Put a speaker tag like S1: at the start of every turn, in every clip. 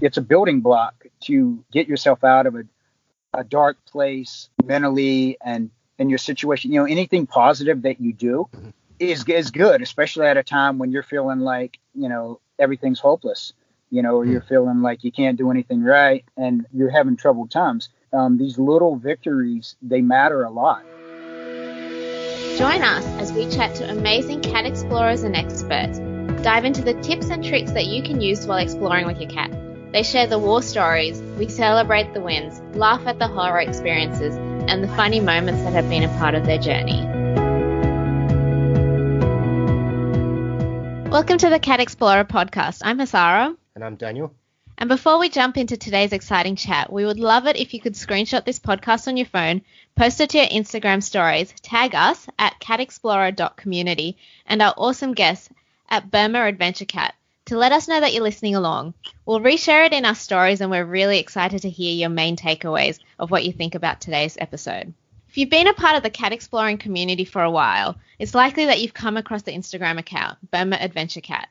S1: it's a building block to get yourself out of a, a dark place mentally and in your situation. You know, anything positive that you do mm-hmm. is is good, especially at a time when you're feeling like you know everything's hopeless. You know, or you're mm-hmm. feeling like you can't do anything right, and you're having troubled times. Um, these little victories they matter a lot.
S2: Join us as we chat to amazing cat explorers and experts. Dive into the tips and tricks that you can use while exploring with your cat. They share the war stories, we celebrate the wins, laugh at the horror experiences, and the funny moments that have been a part of their journey. Welcome to the Cat Explorer podcast. I'm Hasara.
S3: And I'm Daniel.
S2: And before we jump into today's exciting chat, we would love it if you could screenshot this podcast on your phone, post it to your Instagram stories, tag us at catexplorer.community and our awesome guests at Burma Adventure Cat to let us know that you're listening along. We'll reshare it in our stories and we're really excited to hear your main takeaways of what you think about today's episode. If you've been a part of the cat exploring community for a while, it's likely that you've come across the Instagram account, Burma Adventure Cat.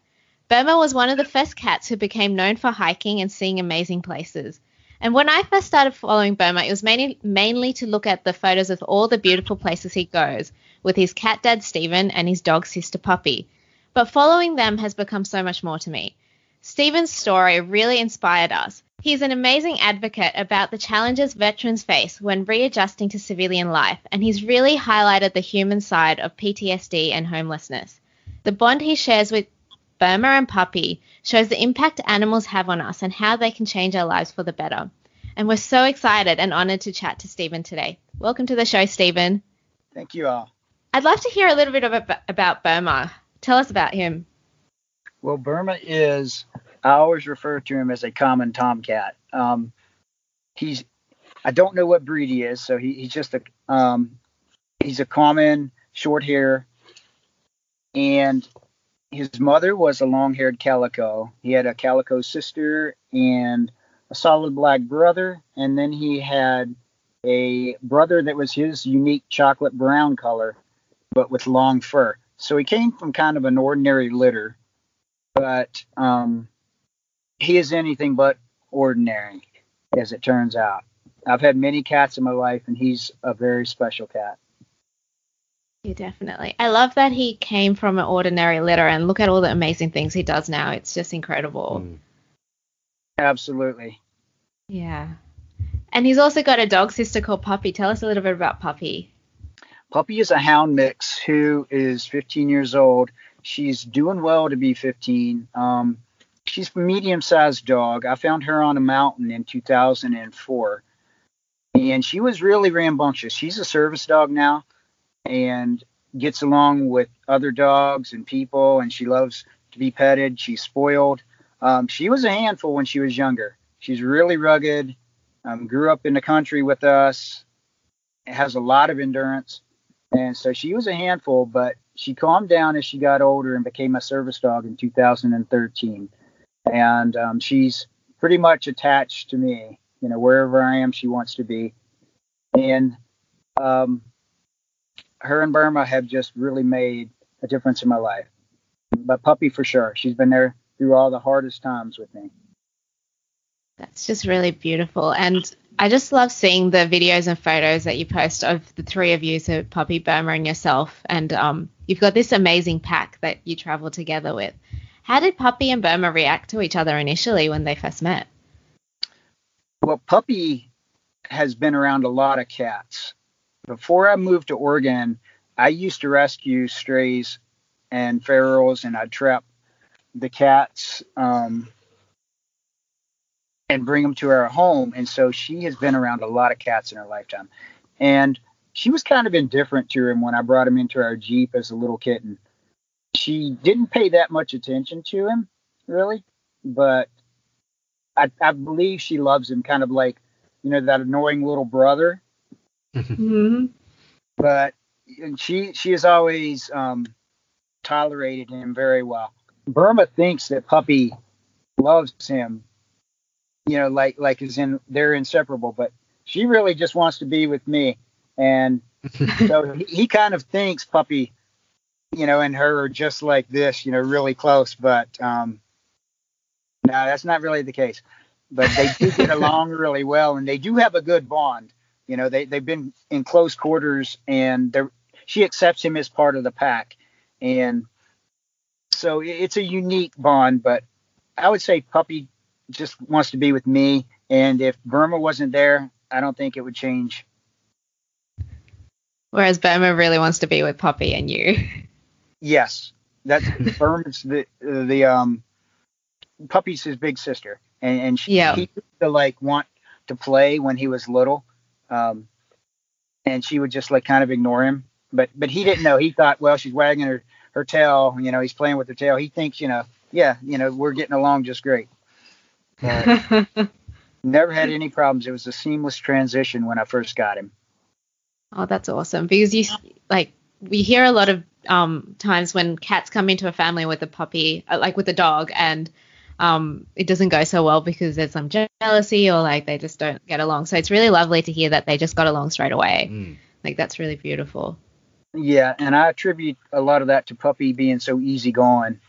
S2: Burma was one of the first cats who became known for hiking and seeing amazing places. And when I first started following Burma, it was mainly, mainly to look at the photos of all the beautiful places he goes with his cat dad Stephen and his dog sister Puppy. But following them has become so much more to me. Stephen's story really inspired us. He's an amazing advocate about the challenges veterans face when readjusting to civilian life, and he's really highlighted the human side of PTSD and homelessness. The bond he shares with Burma and Puppy shows the impact animals have on us and how they can change our lives for the better. And we're so excited and honored to chat to Stephen today. Welcome to the show, Stephen.
S1: Thank you all.
S2: I'd love to hear a little bit about Burma. Tell us about him.
S1: Well, Burma is, I always refer to him as a common tomcat. Um, he's, I don't know what breed he is, so he, he's just a, um, he's a common short hair, and his mother was a long-haired calico. He had a calico sister and a solid black brother, and then he had a brother that was his unique chocolate brown color, but with long fur. So he came from kind of an ordinary litter, but um, he is anything but ordinary, as it turns out. I've had many cats in my life, and he's a very special cat.
S2: Yeah, definitely. I love that he came from an ordinary litter and look at all the amazing things he does now. It's just incredible. Mm.
S1: Absolutely.
S2: Yeah. And he's also got a dog sister called Puppy. Tell us a little bit about Puppy.
S1: Puppy is a hound mix who is 15 years old. She's doing well to be 15. Um, she's a medium sized dog. I found her on a mountain in 2004. And she was really rambunctious. She's a service dog now and gets along with other dogs and people, and she loves to be petted. She's spoiled. Um, she was a handful when she was younger. She's really rugged. Um, grew up in the country with us. Has a lot of endurance, and so she was a handful. But she calmed down as she got older and became a service dog in 2013. And um, she's pretty much attached to me. You know, wherever I am, she wants to be. And um, her and Burma have just really made a difference in my life. But Puppy for sure. She's been there through all the hardest times with me.
S2: That's just really beautiful. And I just love seeing the videos and photos that you post of the three of you, so Puppy, Burma, and yourself. And um, you've got this amazing pack that you travel together with. How did Puppy and Burma react to each other initially when they first met?
S1: Well, Puppy has been around a lot of cats before I moved to Oregon, I used to rescue strays and ferals, and I'd trap the cats um, and bring them to our home. And so she has been around a lot of cats in her lifetime. And she was kind of indifferent to him when I brought him into our Jeep as a little kitten. She didn't pay that much attention to him, really, but I, I believe she loves him kind of like, you know, that annoying little brother mm-hmm. But she she has always um, tolerated him very well. Burma thinks that Puppy loves him, you know, like like is in they're inseparable, but she really just wants to be with me, and so he, he kind of thinks Puppy, you know, and her are just like this, you know, really close, but um, no, that's not really the case. but they do get along really well, and they do have a good bond. You know, they they've been in close quarters, and they're she accepts him as part of the pack, and so it's a unique bond. But I would say Puppy just wants to be with me, and if Burma wasn't there, I don't think it would change.
S2: Whereas Burma really wants to be with Puppy and you.
S1: Yes, that's Burma's the the um Puppy's his big sister, and and she
S2: yeah.
S1: he used to like want to play when he was little, um, and she would just like kind of ignore him. But but he didn't know. He thought, well, she's wagging her her tail. You know, he's playing with her tail. He thinks, you know, yeah, you know, we're getting along just great. Uh, never had any problems. It was a seamless transition when I first got him.
S2: Oh, that's awesome. Because you like we hear a lot of um, times when cats come into a family with a puppy, uh, like with a dog, and um, it doesn't go so well because there's some jealousy or like they just don't get along. So it's really lovely to hear that they just got along straight away. Mm. Like that's really beautiful.
S1: Yeah, and I attribute a lot of that to Puppy being so easygoing.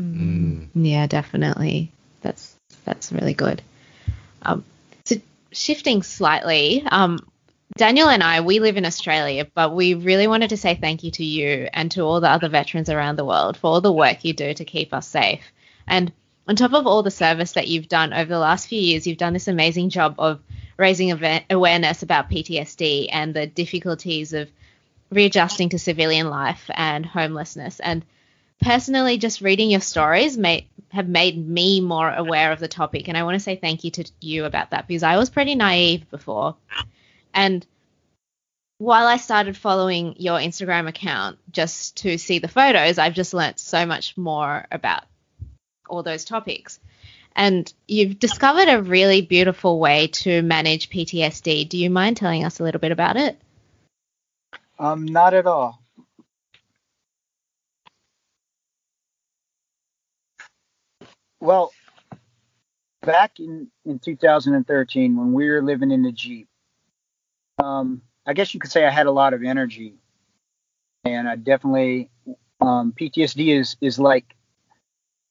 S2: Mm. Yeah, definitely. That's that's really good. Um, so shifting slightly, um, Daniel and I, we live in Australia, but we really wanted to say thank you to you and to all the other veterans around the world for all the work you do to keep us safe. And on top of all the service that you've done over the last few years, you've done this amazing job of raising awareness about PTSD and the difficulties of readjusting to civilian life and homelessness. And personally, just reading your stories may have made me more aware of the topic. And I want to say thank you to you about that because I was pretty naive before. And while I started following your Instagram account just to see the photos, I've just learnt so much more about all those topics. And you've discovered a really beautiful way to manage PTSD. Do you mind telling us a little bit about it?
S1: Um, not at all. Well, back in, in 2013, when we were living in the Jeep, um, I guess you could say I had a lot of energy, and I definitely um, PTSD is is like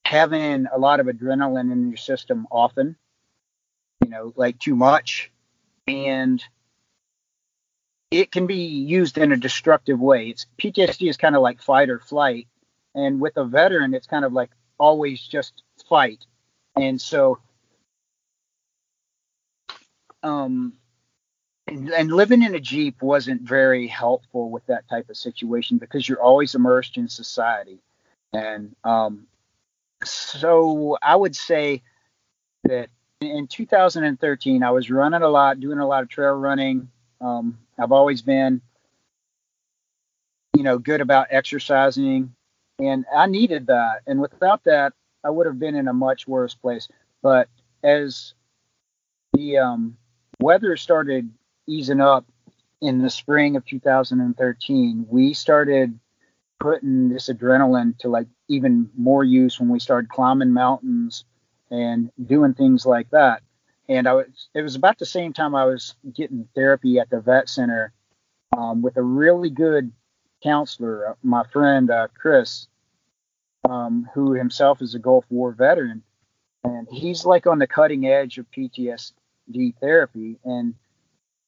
S1: having a lot of adrenaline in your system often, you know, like too much, and it can be used in a destructive way. It's PTSD is kind of like fight or flight, and with a veteran, it's kind of like always just fight, and so um and, living in a jeep wasn't very helpful with that type of situation because you're always immersed in society. And um, so i would say that in 2013 i was running a lot doing a lot of trail running. Um, i've always been you know good about exercising. And i needed that. And without that i would have been in a much worse place but as the um, weather started easing up in the spring of 2013, we started putting this adrenaline to like even more use when we started climbing mountains and doing things like that. And I was, it was about the same time I was getting therapy at the vet center um, with a really good counselor, uh, my friend uh, Chris, um, who himself is a Gulf War veteran, and he's like on the cutting edge of PTSD therapy. And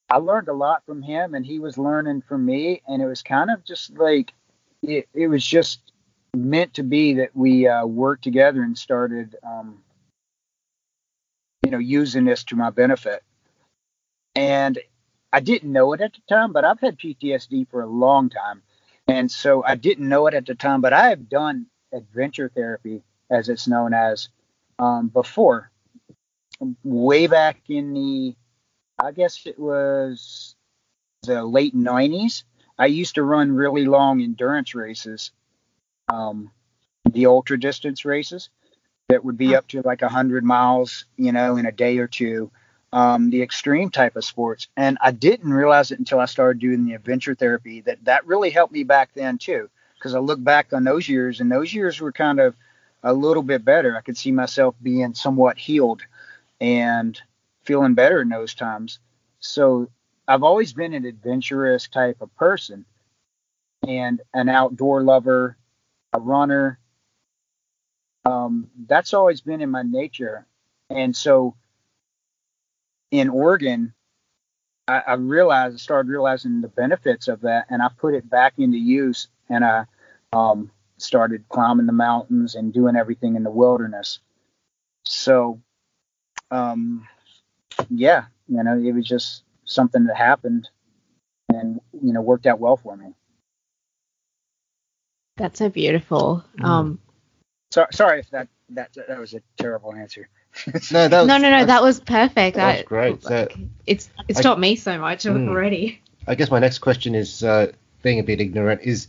S1: I learned a lot from him, and he was learning from me, and it was kind of just like it, it was just meant to be that we uh, worked together and started, um, you know, using this to my benefit. And I didn't know it at the time, but I've had PTSD for a long time, and so I didn't know it at the time. But I have done adventure therapy, as it's known as, um, before, way back in the I guess it was the late 90s. I used to run really long endurance races, um, the ultra distance races that would be up to like 100 miles, you know, in a day or two, um, the extreme type of sports. And I didn't realize it until I started doing the adventure therapy that that really helped me back then too. Because I look back on those years, and those years were kind of a little bit better. I could see myself being somewhat healed and feeling better in those times. So I've always been an adventurous type of person and an outdoor lover, a runner. Um, that's always been in my nature. And so in Oregon, I, I realized, I started realizing the benefits of that, and I put it back into use, and I um, started climbing the mountains and doing everything in the wilderness. So, um, yeah, you know, it was just something that happened, and you know, worked out well for me.
S2: That's so beautiful. Mm. Um,
S1: so, sorry if that that that was a terrible answer.
S2: no, that was, no, no, no. That was perfect.
S3: That great.
S2: Like, so, it's it's I, taught me so much mm, already.
S3: I guess my next question is, uh, being a bit ignorant, is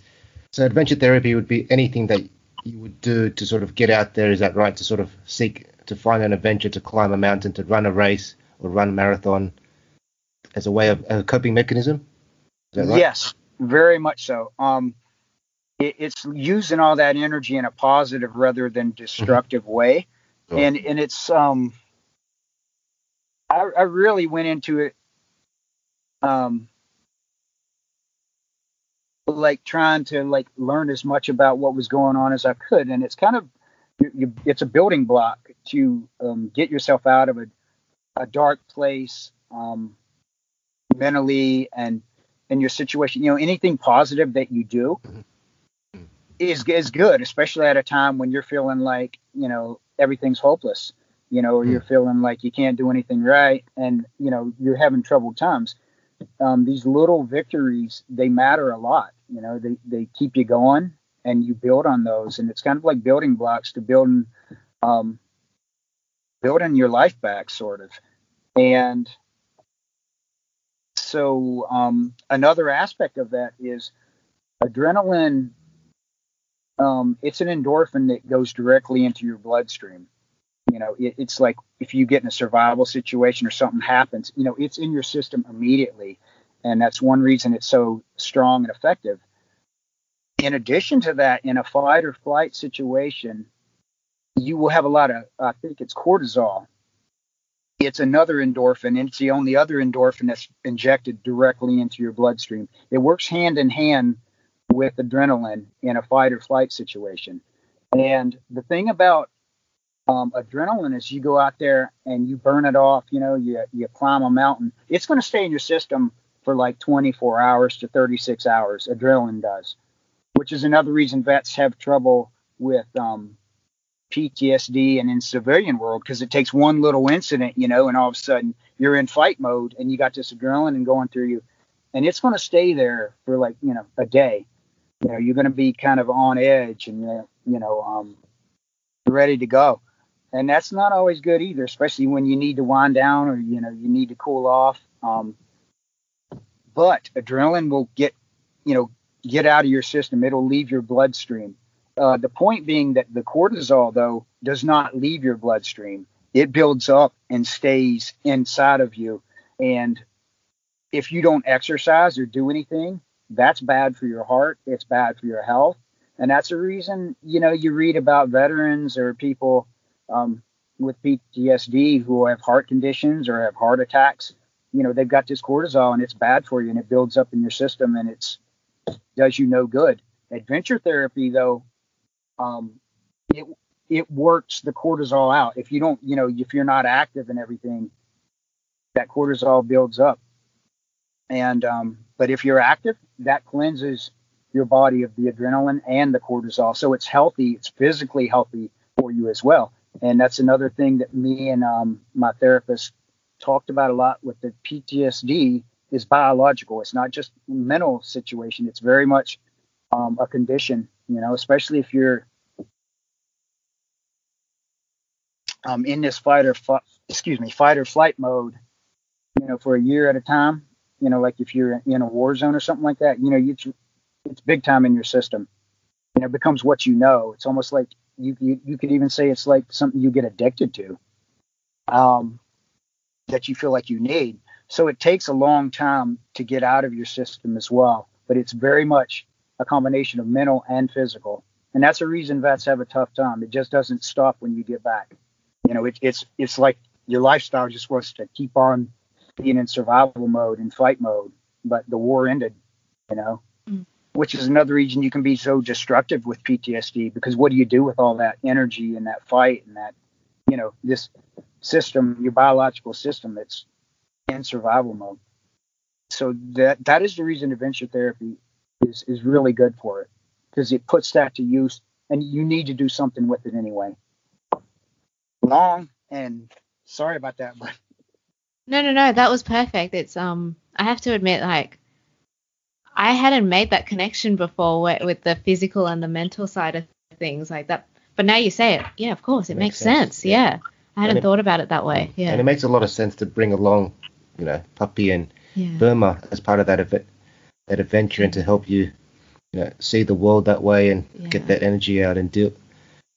S3: so adventure therapy would be anything that you would do to sort of get out there. Is that right? To sort of seek to find an adventure, to climb a mountain, to run a race or run a marathon, as a way of a coping mechanism.
S1: Right? Yes, very much so. Um, it, it's using all that energy in a positive rather than destructive mm-hmm. way Oh. And and it's um I, I really went into it um like trying to like learn as much about what was going on as I could and it's kind of you, you, it's a building block to um, get yourself out of a, a dark place um, mentally and in your situation you know anything positive that you do mm-hmm. is is good especially at a time when you're feeling like you know everything's hopeless, you know, or you're hmm. feeling like you can't do anything right, and you know you're having troubled times. Um, these little victories they matter a lot. You know, they they keep you going, and you build on those, and it's kind of like building blocks to building um, building your life back, sort of. And so um, another aspect of that is adrenaline um, it's an endorphin that goes directly into your bloodstream. You know, it, it's like if you get in a survival situation or something happens, you know, it's in your system immediately. And that's one reason it's so strong and effective. In addition to that, in a fight or flight situation, you will have a lot of, I think it's cortisol. It's another endorphin, and it's the only other endorphin that's injected directly into your bloodstream. It works hand in hand with adrenaline in a fight or flight situation. And the thing about um, adrenaline is you go out there and you burn it off, you know, you, you climb a mountain. It's going to stay in your system for like 24 hours to 36 hours. Adrenaline does, which is another reason vets have trouble with um, PTSD and in civilian world because it takes one little incident, you know, and all of a sudden you're in fight mode and you got this adrenaline going through you, and it's going to stay there for like you know a day you know you're going to be kind of on edge and you know um, ready to go. And that's not always good either especially when you need to wind down or you know you need to cool off. Um, but adrenaline will get you know get out of your system. It'll leave your bloodstream. Uh, the point being that the cortisol though does not leave your bloodstream. It builds up and stays inside of you. And if you don't exercise or do anything that's bad for your heart. It's bad for your health. And that's the reason, you know, you read about veterans or people um, with PTSD who have heart conditions or have heart attacks. You know, they've got this cortisol and it's bad for you and it builds up in your system and it's does you no good. Adventure therapy, though, um, it it works the cortisol out. If you don't, you know, if you're not active and everything, that cortisol builds up. And um, but if you're active, that cleanses your body of the adrenaline and the cortisol. So it's healthy, it's physically healthy for you as well. And that's another thing that me and um, my therapist talked about a lot with the PTSD is biological. It's not just mental situation. It's very much um, a condition, you know, especially if you're um, in this fight or excuse me, fight or flight mode, you know, for a year at a time you know, like if you're in a war zone or something like that, you know, it's it's big time in your system. And it becomes what you know. It's almost like you you, you could even say it's like something you get addicted to, um, that you feel like you need. So it takes a long time to get out of your system as well. But it's very much a combination of mental and physical. And that's the reason vets have a tough time. It just doesn't stop when you get back. You know, it, it's it's like your lifestyle just wants to keep on being in survival mode and fight mode, but the war ended, you know, mm. which is another reason you can be so destructive with PTSD because what do you do with all that energy and that fight and that, you know, this system, your biological system that's in survival mode. So that that is the reason adventure therapy is is really good for it because it puts that to use, and you need to do something with it anyway. Long and sorry about that, but
S2: No, no, no. That was perfect. It's um. I have to admit, like, I hadn't made that connection before with, with the physical and the mental side of things like that. But now you say it, yeah, of course, it makes,
S3: Makes
S2: sense.
S3: sense,
S2: Yeah.
S3: yeah.
S2: I hadn't
S3: it-
S2: thought about it that way. Yeah.
S3: And it makes a lot of sense to bring along, you know, puppy and
S2: yeah.
S3: Burma as part of that event, that adventure, and to help you, you know, see the world that way and
S2: Yeah.
S3: get that energy out and deal,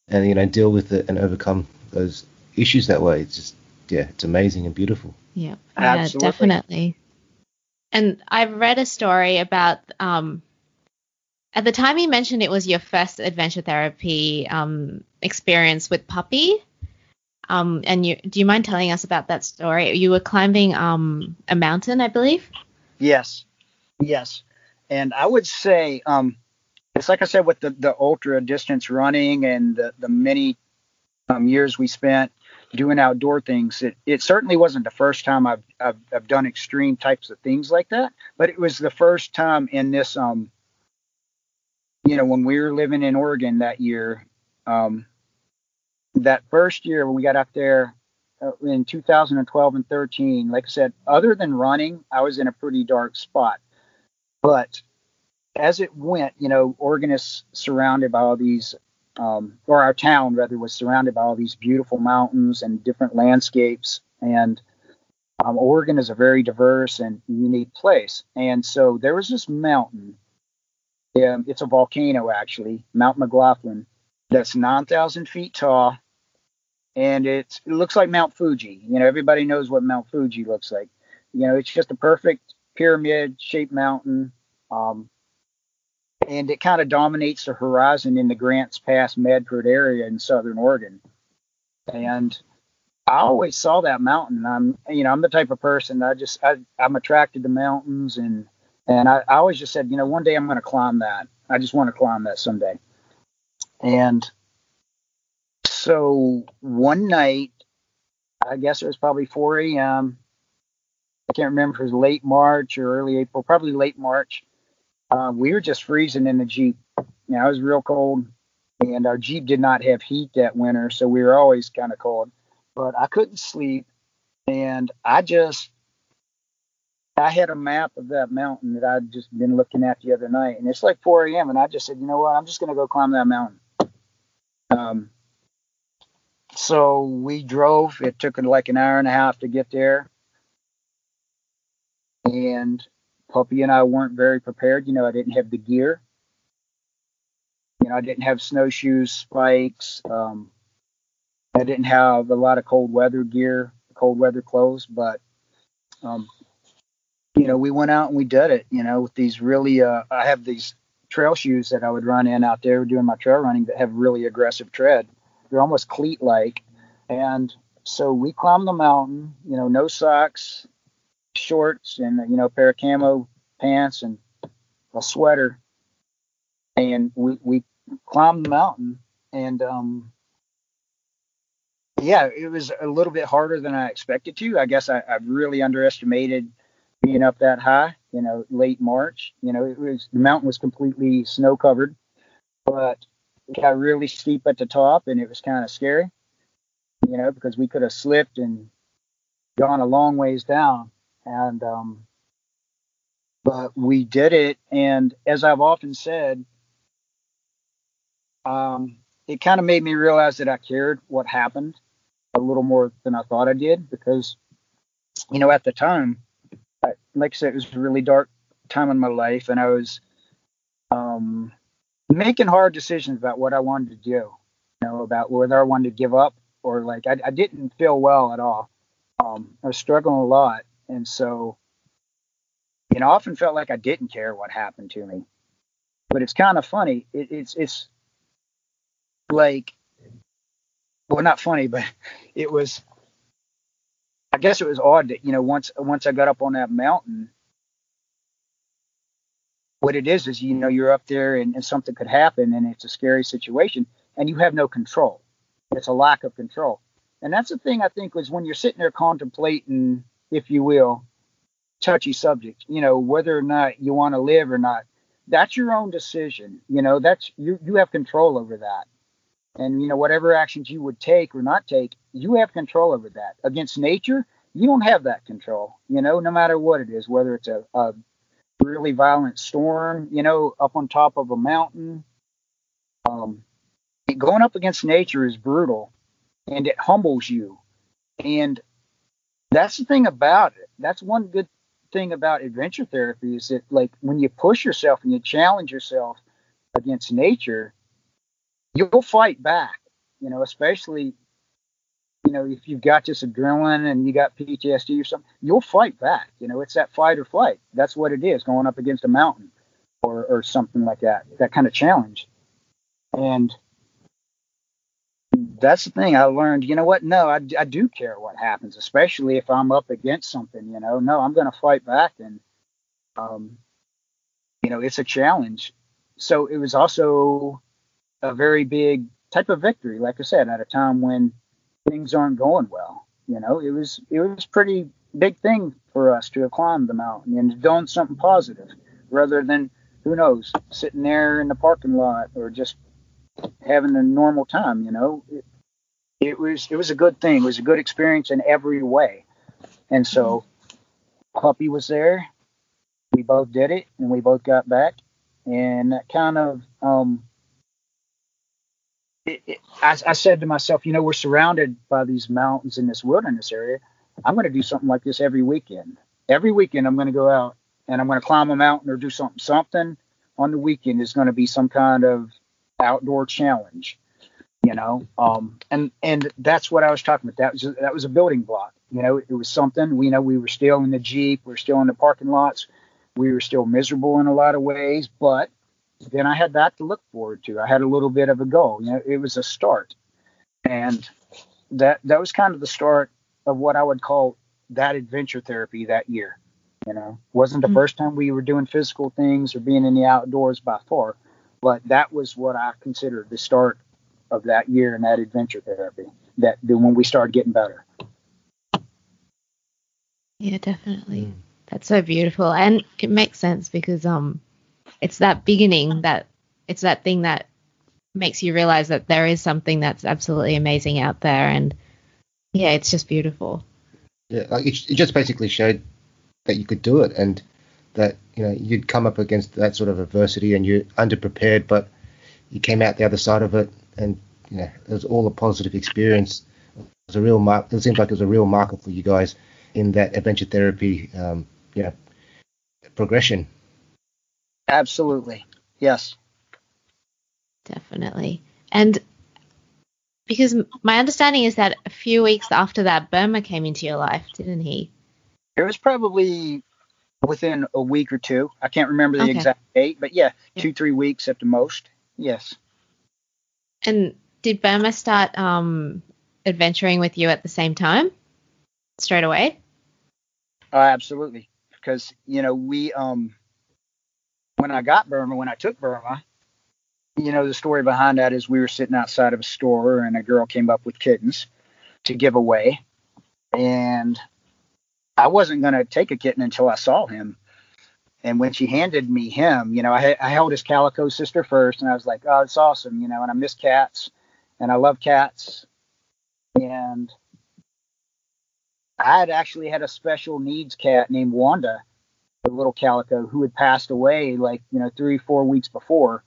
S3: and you know, deal with it and overcome those issues that way. It's just, yeah, it's amazing and beautiful.
S2: Yeah,
S1: Absolutely.
S2: yeah, definitely. And I've read a story about um at the time you mentioned it was your first adventure therapy um experience with puppy. Um and you do you mind telling us about that story? You were climbing um a mountain, I believe.
S1: Yes, yes, and I would say um, it's like I said with the the ultra distance running and the the many um, years we spent doing outdoor things. It it certainly wasn't the first time I've, I've I've done extreme types of things like that, but it was the first time in this um, you know, when we were living in Oregon that year, um, that first year when we got up there uh, in 2012 and 13, like I said, other than running, I was in a pretty dark spot. But as it went, you know, Oregon is surrounded by all these, um, or our town rather was surrounded by all these beautiful mountains and different landscapes. And um, Oregon is a very diverse and unique place. And so there was this mountain. Um, it's a volcano, actually, Mount McLaughlin, that's 9,000 feet tall and it's it looks like Mount Fuji. You know, everybody knows what Mount Fuji looks like. You know, it's just a perfect pyramid shaped mountain. Um, and it kind of dominates the horizon in the Grants Pass Medford area in southern Oregon. And I always saw that mountain. I'm, you know, I'm the type of person I just I, I'm attracted to mountains, and and I, I always just said, you know, one day I'm going to climb that. I just want to climb that someday. And so one night, I guess it was probably 4 a.m. I can't remember if it was late March or early April, probably late March. Uh, we were just freezing in the Jeep. Know, it was real cold, and our Jeep did not have heat that winter, so we were always kind of cold. But I couldn't sleep, and I just I had a map of that mountain that I'd just been looking at the other night, and it's like 4 a.m. and I just said, you know what, I'm just gonna go climb that mountain. Um, so we drove. It took like an hour and a half to get there, and Puppy and I weren't very prepared. You know, I didn't have the gear. You know, I didn't have snowshoes, spikes. Um, I didn't have a lot of cold weather gear, cold weather clothes, but um, you know, we went out and we did it. You know, with these really, uh, I have these trail shoes that I would run in out there doing my trail running that have really aggressive tread. They're almost cleat like, and so we climbed the mountain. You know, no socks, shorts, and you know, a pair of camo pants and a sweater, and we we climbed the mountain and um yeah, it was a little bit harder than I expected to. I guess I, I really underestimated being up that high. You know, late March. You know, it was the mountain was completely snow covered, but it got really steep at the top, and it was kind of scary. You know, because we could have slipped and gone a long ways down, and um, but we did it. And as I've often said, um, it kind of made me realize that I cared what happened a little more than I thought I did because, you know, at the time, I, like I said, it was a really dark time in my life, and I was um, making hard decisions about what I wanted to do. You know, about whether I wanted to give up or like I, I didn't feel well at all. Um, I was struggling a lot, and so you know, often felt like I didn't care what happened to me. But it's kind of funny. It, it's it's like well not funny but it was i guess it was odd that you know once once i got up on that mountain what it is is you know you're up there and, and something could happen and it's a scary situation and you have no control it's a lack of control and that's the thing i think was when you're sitting there contemplating if you will, touchy subject. You know, whether or not you want to live or not, that's your own decision. You know, that's you you have control over that. And you know, whatever actions you would take or not take, you have control over that. Against nature, you don't have that control. You know, no matter what it is, whether it's a, a really violent storm, you know, up on top of a mountain. Um, going up against nature is brutal, and it humbles you. And that's the thing about it. That's one good thing about adventure therapy is that like when you push yourself and you challenge yourself against nature, you'll fight back. You know, especially you know if you've got this adrenaline and you got PTSD or something, you'll fight back. You know, it's that fight or flight. That's what it is going up against a mountain or or something like that. That kind of challenge. And that's the thing I learned. You know what? No, I, I do care what happens, especially if I'm up against something. You know, no, I'm going to fight back, and um, you know, it's a challenge. So it was also a very big type of victory, like I said, at a time when things aren't going well. You know, it was it was pretty big thing for us to have climbed the mountain and done something positive, rather than who knows sitting there in the parking lot or just having a normal time. You know, it, it was it was a good thing. It was a good experience in every way. And so, Puppy was there. We both did it, and we both got back, and that kind of um, it, it, I, I said to myself, you know, we're surrounded by these mountains in this wilderness area. I'm going to do something like this every weekend. Every weekend, I'm going to go out and I'm going to climb a mountain or do something. Something on the weekend is going to be some kind of outdoor challenge, you know. Um, and and that's what I was talking about. That was a, that was a building block. You know, it was something. We know we were still in the jeep. We are still in the parking lots. We were still miserable in a lot of ways, but then I had that to look forward to. I had a little bit of a goal. You know, it was a start, and that that was kind of the start of what I would call that adventure therapy that year. You know, wasn't the mm-hmm. first time we were doing physical things or being in the outdoors by far, but that was what I considered the start of that year and that adventure therapy. That when we started getting better.
S2: Yeah, definitely. Mm. That's so beautiful, and it makes sense because um, it's that beginning that it's that thing that makes you realize that there is something that's absolutely amazing out there, and yeah, it's just beautiful.
S3: Yeah, like it, it just basically showed that you could do it, and that you know you'd come up against that sort of adversity and you're underprepared, but you came out the other side of it, and you know it was all a positive experience. It was a real mark. It seems like it was a real marker for you guys in that adventure therapy, um, you know, progression.
S1: Absolutely, yes,
S2: definitely, and because my understanding is that a few weeks after that, Burma came into your life, didn't he?
S1: It was probably within a week or two. I can't remember the okay. exact date, but yeah, two three weeks at the most. Yes.
S2: And did Burma start um, adventuring with you at the same time, straight away?
S1: Uh, absolutely, because you know we um when I got Burma, when I took Burma, you know the story behind that is we were sitting outside of a store and a girl came up with kittens to give away, and I wasn't going to take a kitten until I saw him. And when she handed me him, you know, I, I held his calico sister first, and I was like, "Oh, it's awesome," you know. And I miss cats, and I love cats. And I had actually had a special needs cat named Wanda, a little calico, who had passed away like you know three, four weeks before,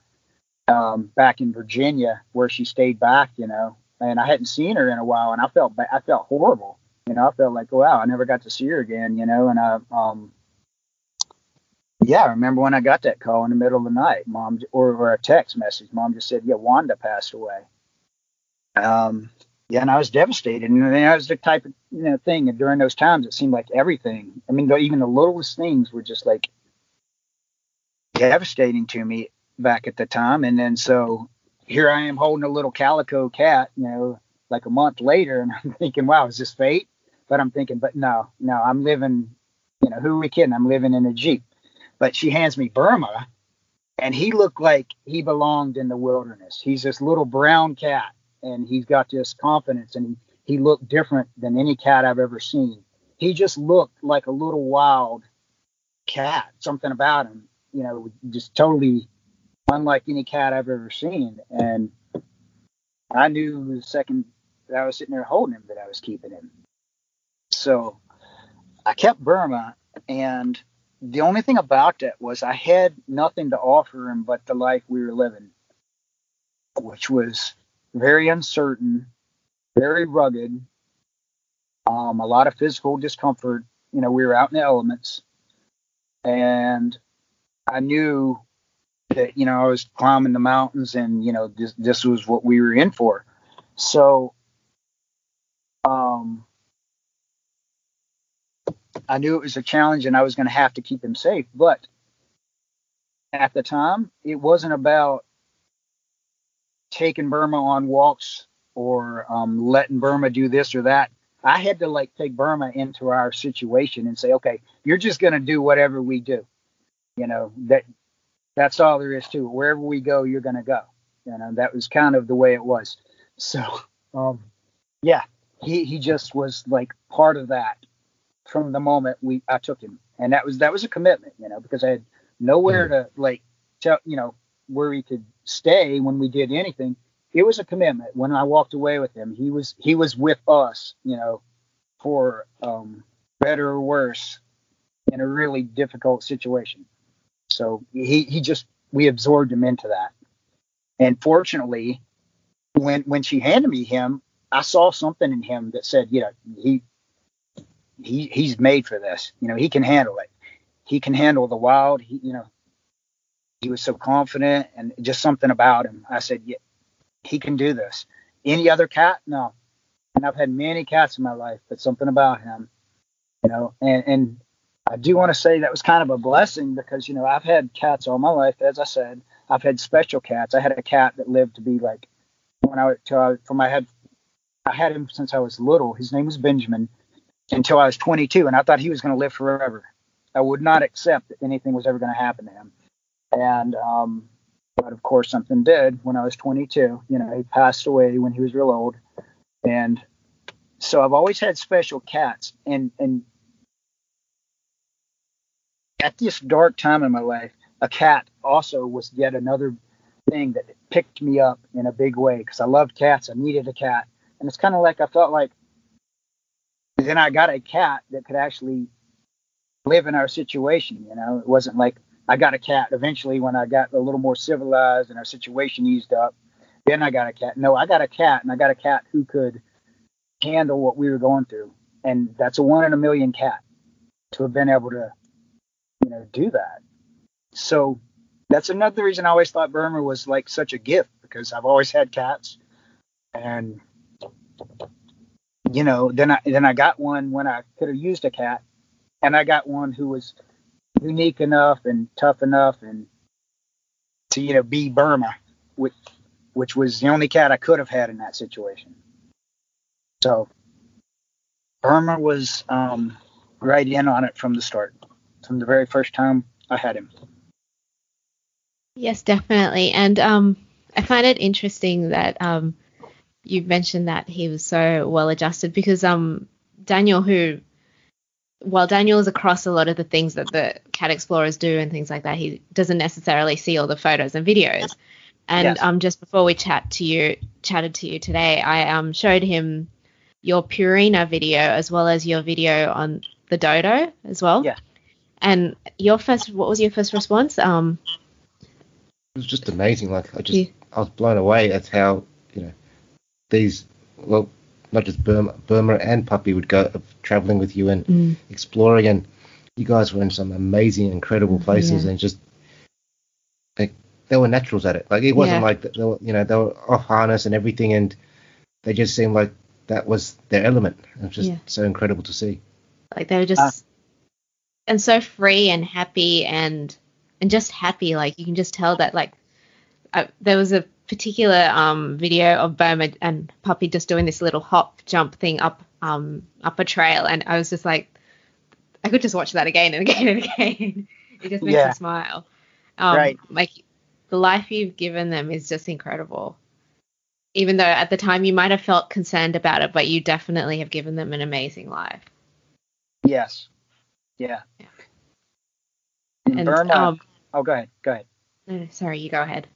S1: um, back in Virginia, where she stayed back, you know. And I hadn't seen her in a while, and I felt ba- I felt horrible you know, I felt like, wow, I never got to see her again, you know, and I, um, yeah, I remember when I got that call in the middle of the night, mom, or, or a text message, mom just said, yeah, Wanda passed away. Um, yeah, and I was devastated. And that was the type of you know thing. And during those times, it seemed like everything. I mean, even the littlest things were just like devastating to me back at the time. And then so here I am holding a little calico cat, you know, like a month later, and I'm thinking, wow, is this fate? But I'm thinking, but no, no, I'm living, you know, who are we kidding? I'm living in a Jeep. But she hands me Burma, and he looked like he belonged in the wilderness. He's this little brown cat, and he's got this confidence, and he, he looked different than any cat I've ever seen. he just looked like a little wild cat. Something about him, you know, just totally unlike any cat I've ever seen. And I knew the second that I was sitting there holding him that I was keeping him. So I kept Burma, and the only thing about that was I had nothing to offer him but the life we were living, which was very uncertain, very rugged, um, a lot of physical discomfort. You know, we were out in the elements, and I knew that you know I was climbing the mountains, and you know this this was what we were in for. So, um, I knew it was a challenge, and I was going to have to keep him safe. But at the time, it wasn't about taking Burma on walks or um, letting Burma do this or that. I had to like take Burma into our situation and say, okay, you're just going to do whatever we do. You know that that's all there is to it. Wherever we go, you're going to go. You know that was kind of the way it was. So, um, yeah, he he just was like part of that from the moment we I took him, and that was that was a commitment, you know, because I had nowhere mm-hmm. to like tell you know where he could stay when we did anything it was a commitment. When I walked away with him, he was he was with us, you know, for um, better or worse, in a really difficult situation. So he he just we absorbed him into that. And fortunately, when when she handed me him, I saw something in him that said, you know, he he he's made for this. You know, he can handle it. He can handle the wild. He you know, he was so confident and just something about him. I said, yeah, he can do this. Any other cat? No. And I've had many cats in my life, but something about him, you know, and, and I do want to say that was kind of a blessing because, you know, I've had cats all my life. As I said, I've had special cats. I had a cat that lived to be like, when I, till I from I had, I had him since I was little. His name was Benjamin until I was 22. And I thought he was going to live forever. I would not accept that anything was ever going to happen to him. And, um, but of course, something did when I was 22. You know, he passed away when he was real old, and so I've always had special cats. And and at this dark time in my life, a cat also was yet another thing that picked me up in a big way because I loved cats. I needed a cat, and it's kind of like I felt like then I got a cat that could actually live in our situation. You know, it wasn't like I got a cat eventually when I got a little more civilized and our situation eased up. Then I got a cat. No, I got a cat, and I got a cat who could handle what we were going through, and that's a one in a million cat to have been able to, you know, do that. So that's another reason I always thought Burma was like such a gift because I've always had cats, and you know, then I then I got one when I could have used a cat, and I got one who was unique enough and tough enough and to you know be Burma, which which was the only cat I could have had in that situation. So Burma was um, right in on it from the start, from the very first time I had him.
S2: Yes, definitely, and um, I find it interesting that um, you mentioned that he was so well adjusted because um, Daniel, who while Daniel is across a lot of the things that the cat explorers do and things like that, he doesn't necessarily see all the photos and videos. And yes. um, just before we chat to you, chatted to you today, I um showed him your Purina video as well as your video on the dodo as well.
S1: Yeah.
S2: And your first, what was your first response? Um.
S3: It was just amazing. Like I just, yeah. I was blown away at how you know these well not just Burma, Burma and Puppy would go traveling with you and mm. exploring, and you guys were in some amazing, incredible places, yeah. and just like they were naturals at it. Like it wasn't yeah. like they were, you know, they were off harness and everything, and they just seemed like that was their element. It was just yeah. so incredible to see.
S2: Like they were just uh, and so free and happy and and just happy. Like you can just tell that like uh, there was a particular um, video of Burma and Puppy just doing this little hop jump thing up um, up a trail, and I was just like, I could just watch that again and again and again. it just makes yeah. me smile. Um, right. Like the life you've given them is just incredible. Even though at the time you might have felt concerned about it, but you definitely have given them an amazing life.
S1: Yes. Yeah.
S2: Yeah.
S1: In
S2: And,
S1: Burma.
S2: um,
S1: oh, go ahead. Go ahead.
S2: sorry, you go ahead.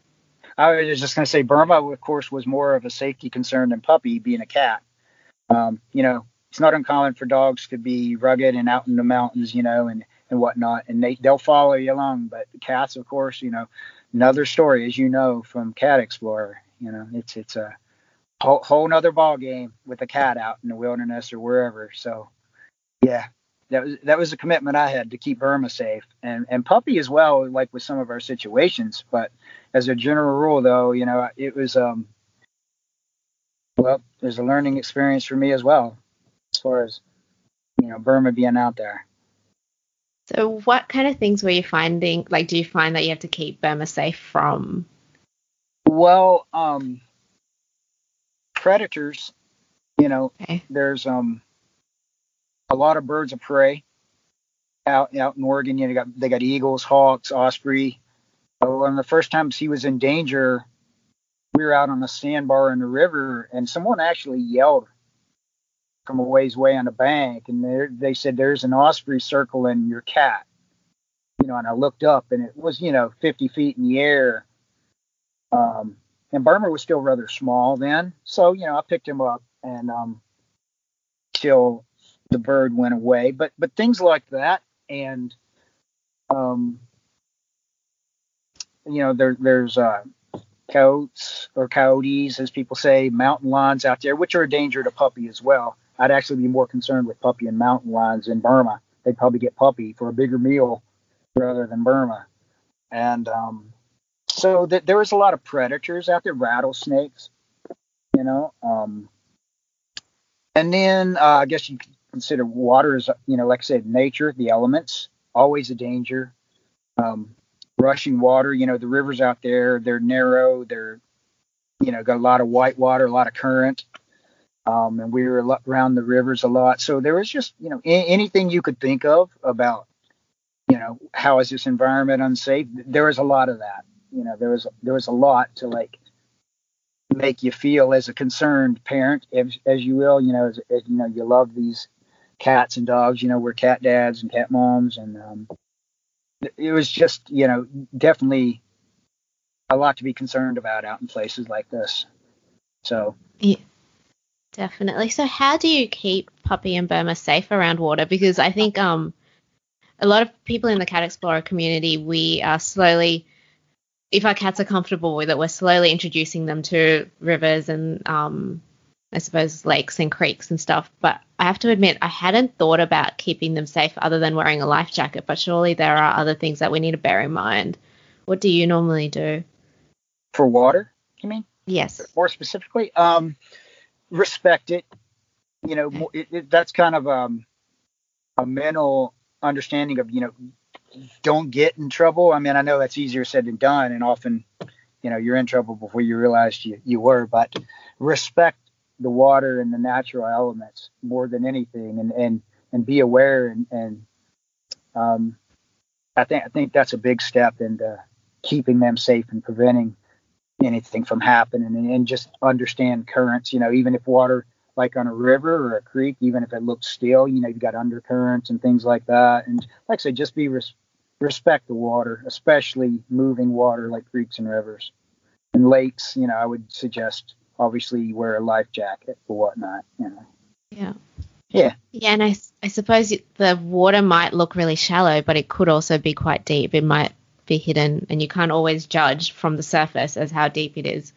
S1: I was just going to say Burma, of course, was more of a safety concern than puppy being a cat. Um, you know, it's not uncommon for dogs to be rugged and out in the mountains, you know, and, and whatnot, and they, they'll follow you along. But cats, of course, you know, another story, as you know, from Cat Explorer, you know, it's, it's a whole, whole nother ball game with a cat out in the wilderness or wherever. So, yeah, that was, that was a commitment I had to keep Burma safe and, and puppy as well, like with some of our situations. But as a general rule, though, you know, it was, um, well, there's a learning experience for me as well, as far as, you know, Burma being out there.
S2: So, what kind of things were you finding? Like, do you find that you have to keep Burma safe from?
S1: Well, um, predators, you know,
S2: Okay.
S1: there's um a lot of birds of prey out out in Oregon. You know, they got they got eagles, hawks, osprey. But one of the first times he was in danger, we were out on a sandbar in the river, and someone actually yelled from a ways away on the bank, and they they said, "There's an osprey circling your cat." You know, and I looked up, and it was you know 50 feet in the air. Um, and Burma was still rather small then, so you know I picked him up and um, till the bird went away. But but things like that, and um, you know there there's uh, coyotes or coyotes, as people say, mountain lions out there, which are a danger to puppy as well. I'd actually be more concerned with puppy and mountain lions in Burma. They'd probably get puppy for a bigger meal rather than Burma. And um, so th- there was a lot of predators out there, rattlesnakes, you know. Um, and then uh, I guess you could consider water as, you know, like I said, nature, the elements, always a danger. Um, rushing water, you know, the rivers out there, they're narrow, they're, you know, got a lot of white water, a lot of current. Um, and we were around the rivers a lot. So there was just, you know, a- anything you could think of about, you know, how is this environment unsafe? There was a lot of that. You know, there was there was a lot to like make you feel as a concerned parent, as, as you will. You know, as, as you know, you love these cats and dogs. You know, we're cat dads and cat moms, and um, it was just, you know, definitely a lot to be concerned about out in places like this. So
S2: Definitely. So, how do you keep Puppy and Burma safe around water? Because I think um, a lot of people in the Cat Explorer community, we are slowly, if our cats are comfortable with it, we're slowly introducing them to rivers and um, I suppose lakes and creeks and stuff. But I have to admit, I hadn't thought about keeping them safe other than wearing a life jacket. But surely there are other things that we need to bear in mind. What do you normally do?
S1: for water, you mean?
S2: Yes.
S1: more specifically um respect it you know mo- it, it, that's kind of um a mental understanding of you know don't get in trouble i mean i know that's easier said than done and often you know you're in trouble before you realized you, you were but respect the water and the natural elements more than anything and and and be aware and and um i think i think that's a big step into keeping them safe and preventing anything from happening and, and just understand currents you know even if water like on a river or a creek even if it looks still you know you've got undercurrents and things like that. And like i said just be res- respect the water especially moving water like creeks and rivers and lakes you know i would suggest obviously you wear a life jacket or whatnot you know
S2: Yeah.
S1: Yeah.
S2: Yeah, and I, I suppose the water might look really shallow, but it could also be quite deep. It might be hidden, and you can't always judge from the surface as how deep it is.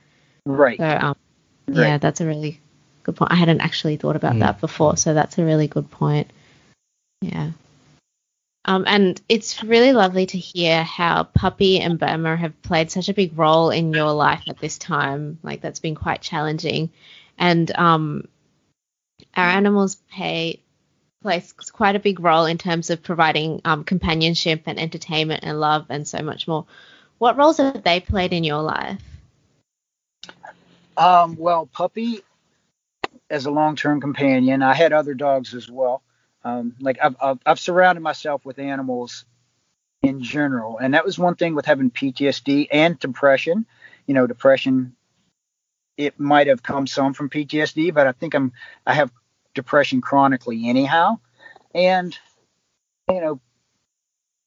S1: right
S2: So, um, yeah, that's a really good point. I hadn't actually thought about
S3: Mm.
S2: that before, so that's a really good point. Yeah. Um, and it's really lovely to hear how Puppy and Burma have played such a big role in your life at this time. Like that's been quite challenging, and um, our animals pay plays quite a big role in terms of providing um, companionship and entertainment and love and so much more. What roles have they played in your life?
S1: Um, well, Puppy, as a long-term companion, I had other dogs as well. Um, like I've, I've I've surrounded myself with animals in general, and that was one thing with having PTSD and depression. You know, depression. It might have come some from PTSD, but I think I'm I have depression chronically anyhow. and you know,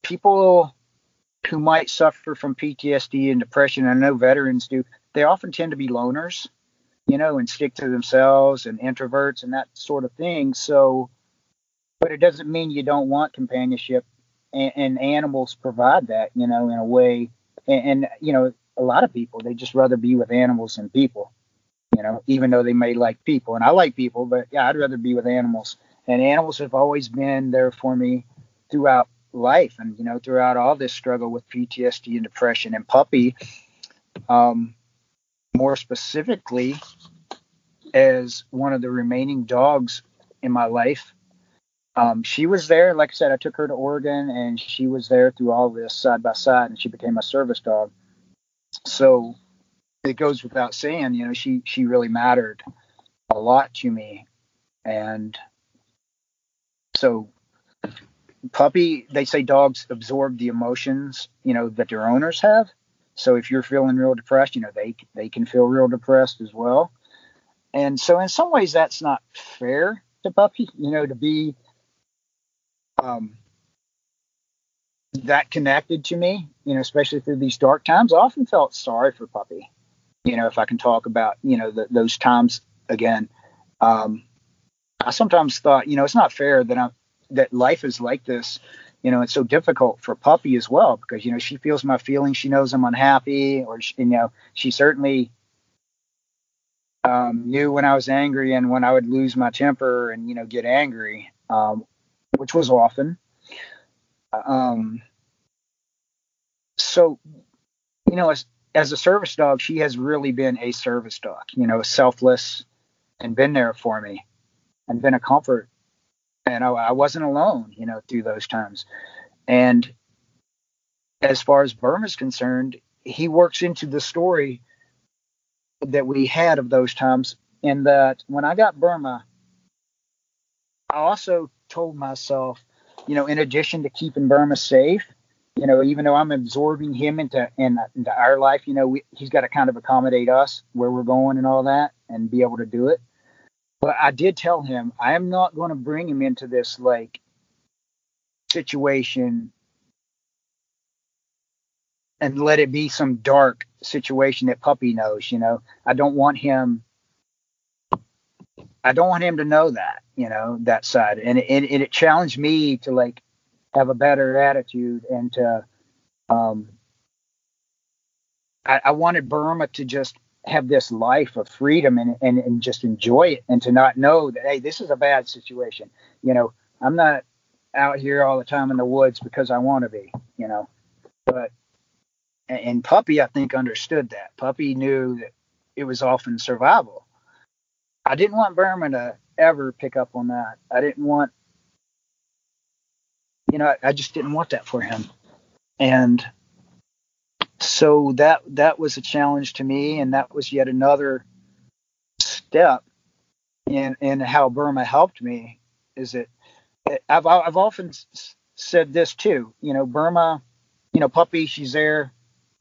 S1: people who might suffer from PTSD and depression, I know veterans do, they often tend to be loners, you know, and stick to themselves and introverts and that sort of thing. So, but it doesn't mean you don't want companionship, and, and animals provide that, you know, in a way. And, and, you know, a lot of people they just rather be with animals than people, you know, even though they may like people. And I like people, but yeah, I'd rather be with animals. And animals have always been there for me throughout life and you know throughout all this struggle with PTSD and depression and puppy um, more specifically as one of the remaining dogs in my life um, she was there like I said I took her to Oregon and she was there through all this side by side and she became a service dog so it goes without saying you know she she really mattered a lot to me and so puppy, they say dogs absorb the emotions, you know, that their owners have. So if you're feeling real depressed, you know, they they can feel real depressed as well. And so in some ways that's not fair to puppy, you know, to be um that connected to me, you know, especially through these dark times. I often felt sorry for puppy, you know, if I can talk about, you know, the, those times again. Um, I sometimes thought, you know, it's not fair that I'm that life is like this you know it's so difficult for puppy as well because you know she feels my feelings she knows i'm unhappy or she, you know she certainly um, knew when i was angry and when i would lose my temper and you know get angry um, which was often um, so you know as as a service dog she has really been a service dog you know selfless and been there for me and been a comfort and I, I wasn't alone, you know, through those times. And as far as Burma's concerned, he works into the story that we had of those times. And that when I got Burma, I also told myself, you know, in addition to keeping Burma safe, you know, even though I'm absorbing him into in, into our life, you know, we, he's got to kind of accommodate us where we're going and all that, and be able to do it. But I did tell him I am not going to bring him into this like situation and let it be some dark situation that puppy knows, you know. I don't want him I don't want him to know that, you know, that side. And it, it, it challenged me to like have a better attitude and to um I, I wanted Burma to just have this life of freedom and, and, and just enjoy it and to not know that, hey, this is a bad situation. You know, I'm not out here all the time in the woods because I want to be, you know. But and Puppy, I think, understood that. Puppy knew that it was often survival. I didn't want Burma to ever pick up on that. I didn't want, you know, I, I just didn't want that for him. And so that that was a challenge to me, and that was yet another step in in how Burma helped me. Is it? I've I've often said this too. You know, Burma. You know, puppy, she's there.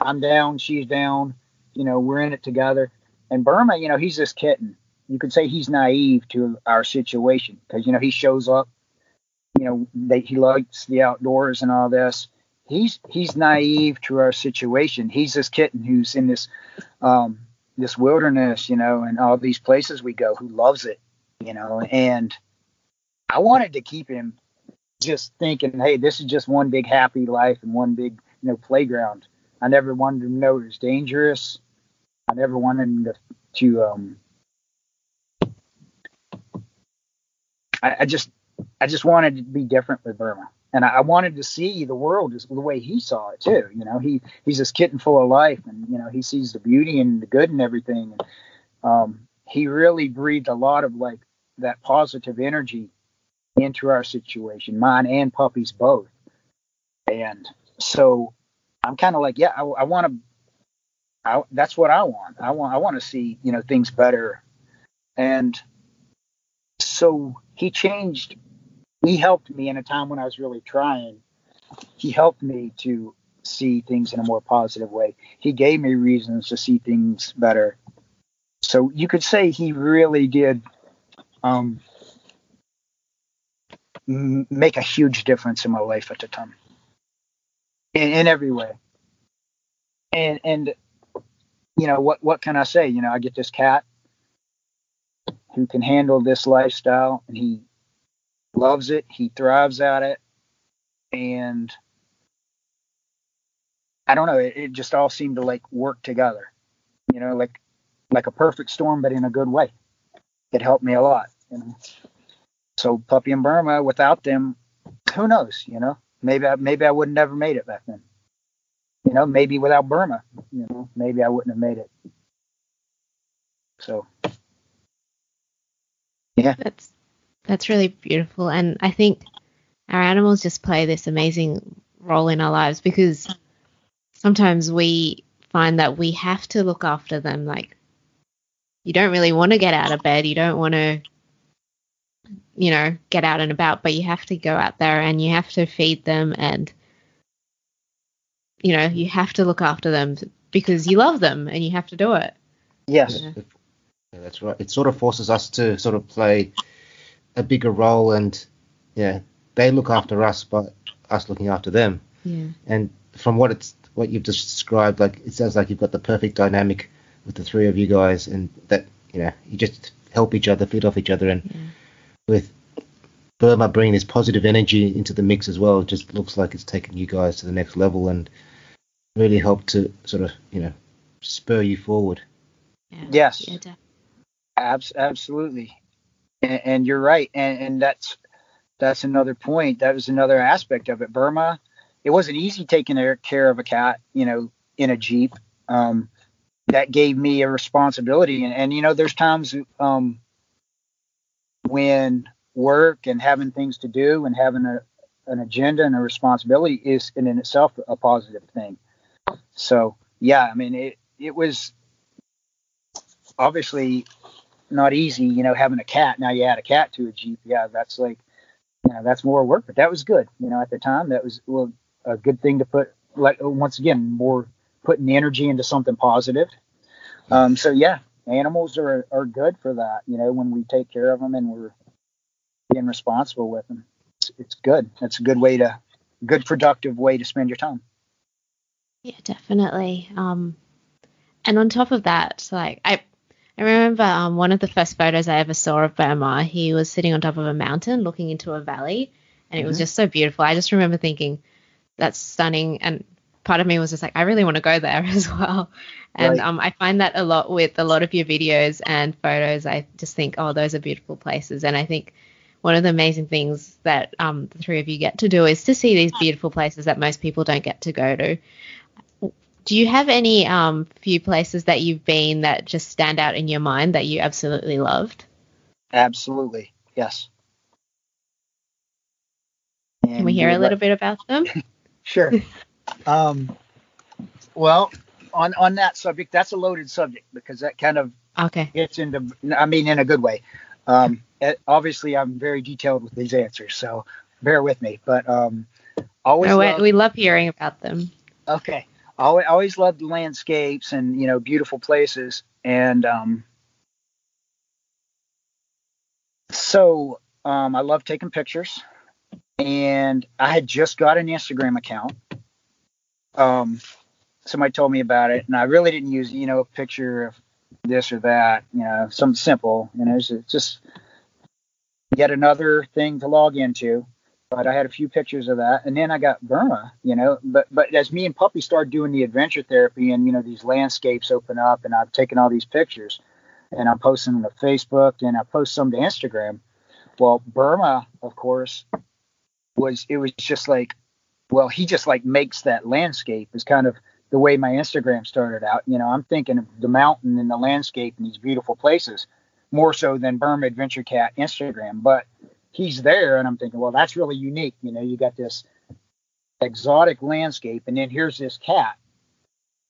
S1: I'm down. She's down. You know, we're in it together. And Burma, you know, he's this kitten. You could say he's naive to our situation because you know he shows up. You know, he likes the outdoors and all this he's he's naive to our situation. He's this kitten who's in this um, this wilderness, you know, and all these places we go, who loves it, you know. And I wanted to keep him just thinking, hey, this is just one big happy life and one big you know playground. I never wanted him to know it was dangerous. I never wanted him to, to um, I, I just I just wanted to be different with Burma and I, wanted to see the world just the way he saw it too. You know, he he's this kitten full of life, and you know he sees the beauty and the good and everything. And um, he really breathed a lot of like that positive energy into our situation, mine and puppies both. And so I'm kind of like, yeah, I, I want to. I, that's what I want. I want I want to see you know things better, and so he changed he helped me in a time when I was really trying. He helped me to see things in a more positive way. He gave me reasons to see things better. So you could say he really did um, make a huge difference in my life at the time, in, in every way. And and you know what what can I say? You know, I get this cat who can handle this lifestyle, and he loves it. He thrives at it, and I don't know. It, it just all seemed to like work together. You know, like like a perfect storm, but in a good way. It helped me a lot. You know? So Puppy and Burma, without them, who knows? You know, maybe I, maybe I would have never made it back then. You know, maybe without Burma, you know, maybe I wouldn't have made it. So, yeah,
S2: That's that's really beautiful, and I think our animals just play this amazing role in our lives because sometimes we find that we have to look after them. Like you don't really want to get out of bed, you don't want to, you know, get out and about, but you have to go out there and you have to feed them and you know you have to look after them because you love them and you have to do it.
S1: yes.
S2: Yeah,
S3: that's right. It sort of forces us to sort of play a bigger role, and yeah, they look after us, but us looking after them.
S2: Yeah.
S3: And from what it's what you've just described, like it sounds like you've got the perfect dynamic with the three of you guys, and that you know you just help each other, feed off each other, and
S2: Yeah.
S3: with Burma bringing this positive energy into the mix as well, it just looks like it's taken you guys to the next level and really helped to sort of you know spur you forward.
S2: Yeah.
S1: Yes.
S2: Yeah, definitely.
S1: Abs- absolutely, and, and you're right, and, and that's that's another point. That was another aspect of it. Burma, it wasn't easy taking care of a cat, you know, in a jeep. Um, that gave me a responsibility, and, and you know, there's times um, when work and having things to do and having a an agenda and a responsibility is in, in itself a positive thing. So yeah, I mean, it it was obviously not easy, you know, having a cat. Now you add a cat to a Jeep. Yeah, that's like, you know, that's more work, but that was good. You know, at the time, that was well, a good thing to put, like, once again, more putting energy into something positive. Um, so yeah, animals are, are good for that. You know, when we take care of them and we're being responsible with them, it's, it's good. It's a good way to, good productive way to spend your time.
S2: Yeah, definitely. Um, and on top of that, like I, I remember um, one of the first photos I ever saw of Burma. He was sitting on top of a mountain, looking into a valley, and it was
S1: Mhm.
S2: just so beautiful. I just remember thinking, "That's stunning." And part of me was just like, "I really want to go there as well." And
S1: Right.
S2: um, I find that a lot with a lot of your videos and photos. I just think, "Oh, those are beautiful places." And I think one of the amazing things that um, the three of you get to do is to see these beautiful places that most people don't get to go to. Do you have any um, few places that you've been that just stand out in your mind that you absolutely loved?
S1: Absolutely. Yes.
S2: Can we hear a little bit about them?
S1: Sure. um, well, on on that subject, that's a loaded subject because that kind of
S2: Okay.
S1: gets into, I mean, in a good way. Um, it- obviously, I'm very detailed with these answers, so bear with me. But um, always, loved-
S2: we love hearing about them.
S1: okay. Always, always loved landscapes and you know beautiful places, and um, so um, I love taking pictures. And I had just got an Instagram account. Um, somebody told me about it, and I really didn't use you know a picture of this or that, you know, something simple. You know, it's just yet another thing to log into. But I had a few pictures of that, and then I got Burma, you know. But but as me and Puppy started doing the adventure therapy, and you know these landscapes open up, and I've taken all these pictures, and I'm posting them to Facebook, and I post some to Instagram. Well, Burma, of course, was it was just like, well, he just like makes that landscape is kind of the way my Instagram started out. You know, I'm thinking of the mountain and the landscape and these beautiful places more so than Burma Adventure Cat Instagram. But he's there, and I'm thinking, well, that's really unique. You know, you got this exotic landscape, and then here's this cat.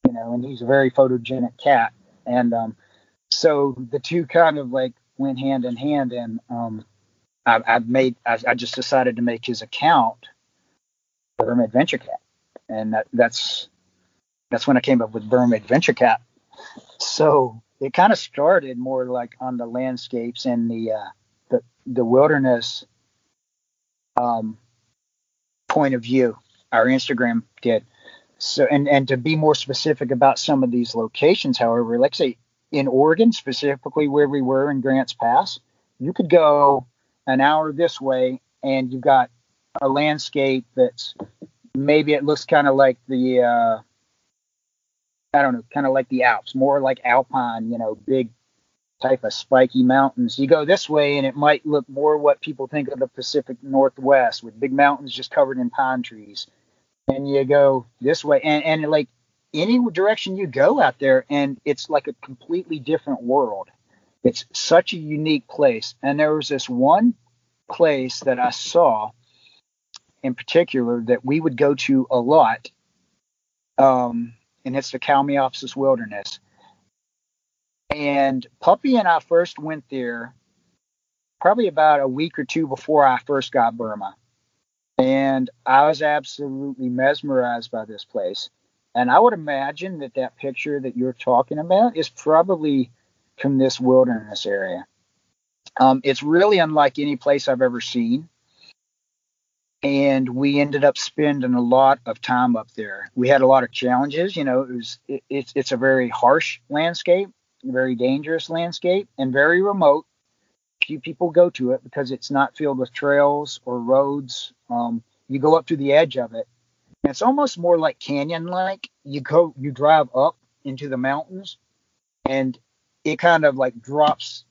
S1: You know, and he's a very photogenic cat, and um, so the two kind of like went hand in hand, and um, I, I made I, I just decided to make his account Burma Adventure Cat, and that, that's that's when I came up with Burma Adventure Cat. So it kind of started more like on the landscapes and the uh, the the wilderness um, point of view. Our Instagram did. So, and and to be more specific about some of these locations, however, like say in Oregon, specifically where we were in Grants Pass, you could go an hour this way, and you've got a landscape that's maybe it looks kind of like the uh, I don't know, kind of like the Alps, more like alpine, you know, big type of spiky mountains. You go this way, and it might look more what people think of the Pacific Northwest, with big mountains just covered in pine trees. And you go this way, and, and like any direction you go out there, and it's like a completely different world. It's such a unique place. And there was this one place that I saw in particular that we would go to a lot. Um, and it's the Kalmiopsis Wilderness. And Puppy and I first went there probably about a week or two before I first got Burma. And I was absolutely mesmerized by this place. And I would imagine that that picture that you're talking about is probably from this wilderness area. Um, it's really unlike any place I've ever seen. And we ended up spending a lot of time up there. We had a lot of challenges. You know, it was it, it's it's a very harsh landscape, very dangerous landscape, and very remote few people go to it because it's not filled with trails or roads. Um, you go up to the edge of it. And it's almost more like canyon like. You go, you drive up into the mountains, and it kind of like drops,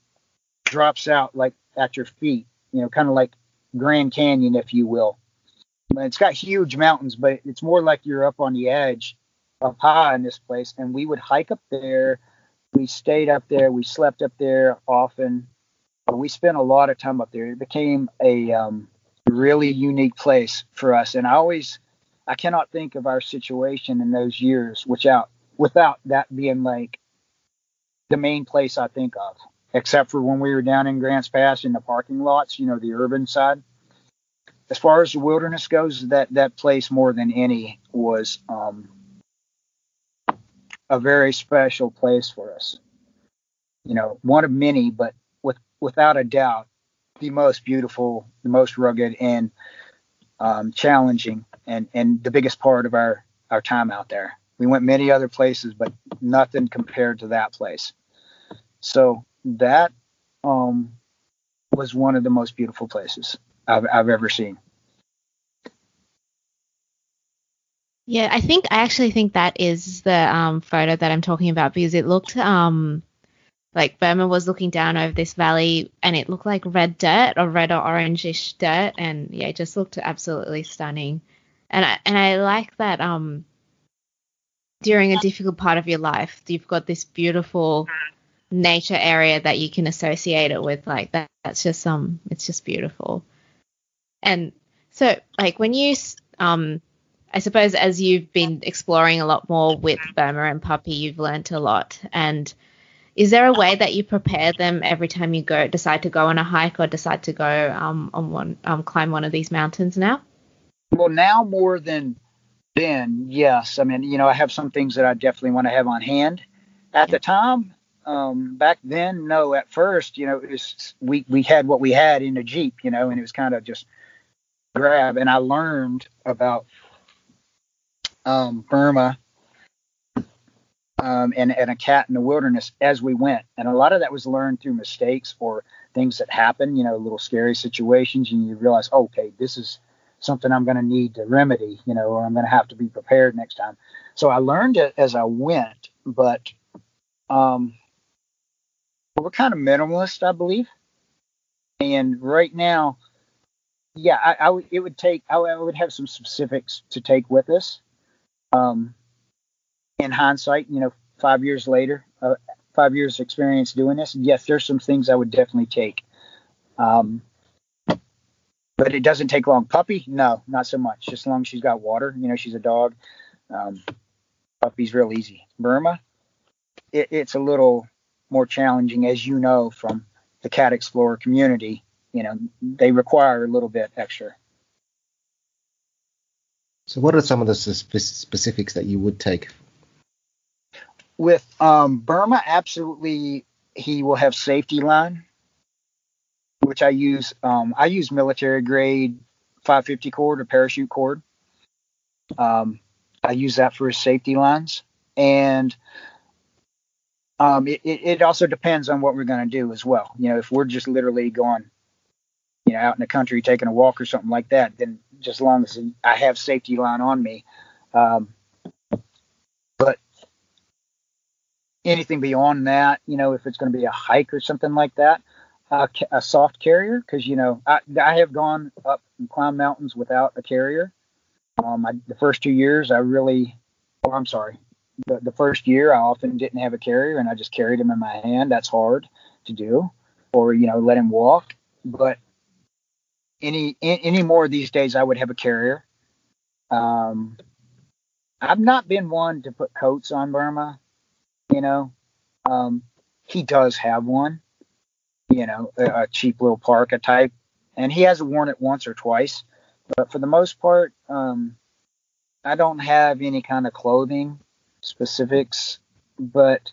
S1: drops out like at your feet. You know, kind of like Grand Canyon, if you will. It's got huge mountains, but it's more like you're up on the edge, up high in this place. And we would hike up there. We stayed up there. We slept up there often we spent a lot of time up there. It became a um, really unique place for us, and I always, I cannot think of our situation in those years without without that being like the main place I think of, except for when we were down in Grants Pass in the parking lots, you know, the urban side. As far as the wilderness goes, that that place more than any was um, a very special place for us. You know, one of many, but with without a doubt, the most beautiful, the most rugged, and um, challenging, and and the biggest part of our our time out there. We went many other places, but nothing compared to that place. So that um, was one of the most beautiful places I've, I've ever seen.
S2: Yeah, I think I actually think that is the um, photo that I'm talking about because it looked um, like Burma was looking down over this valley and it looked like red dirt or red or orangish dirt and yeah, it just looked absolutely stunning. And I and I like that um during a difficult part of your life, you've got this beautiful nature area that you can associate it with like that that's just um it's just beautiful. And so like when you um I suppose as you've been exploring a lot more with Burma and Puppy, you've learned a lot and is there a way that you prepare them every time you go decide to go on a hike or decide to go um, on one um, climb one of these mountains now?
S1: Well, now more than then, yes. I mean, you know, I have some things that I definitely want to have on hand. At the time, um, back then, no. At first, you know, it was we we had what we had in a jeep, you know, and it was kind of just grab. And I learned about um, Burma um, and, and a cat in the wilderness as we went. And a lot of that was learned through mistakes or things that happen, you know, little scary situations. And you realize, oh, okay, this is something I'm going to need to remedy, you know, or I'm going to have to be prepared next time. So I learned it as I went, but um, we're kind of minimalist, I believe. And right now, yeah, I, I would, it would take, I, I would have some specifics to take with us. Um, in hindsight, you know, five years later, uh, five years experience doing this, yes, there's some things I would definitely take. Um, but it doesn't take long. Puppy, no, not so much. Just as long as she's got water, you know, she's a dog. Um, puppy's real easy. Burma, it, it's a little more challenging, as you know from the Cat Explorer community. You know, they require a little bit extra.
S3: So, what are some of the specifics that you would take
S1: with um, Burma, absolutely, he will have safety line, which I use. Um, I use military grade 550 cord or parachute cord. Um, I use that for his safety lines, and um, it, it also depends on what we're going to do as well. You know, if we're just literally going, you know, out in the country taking a walk or something like that, then just as long as I have safety line on me. Um, but anything beyond that, you know, if it's going to be a hike or something like that, uh, a soft carrier, because you know, I, I have gone up and climbed mountains without a carrier. Um, I, the first two years, I really, oh, I'm sorry, the, the first year I often didn't have a carrier and I just carried him in my hand. That's hard to do, or you know, let him walk. But any any more these days, I would have a carrier. Um, I've not been one to put coats on Burma. You know, um, he does have one. You know, a, a cheap little parka type, and he has worn it once or twice. But for the most part, um, I don't have any kind of clothing specifics, but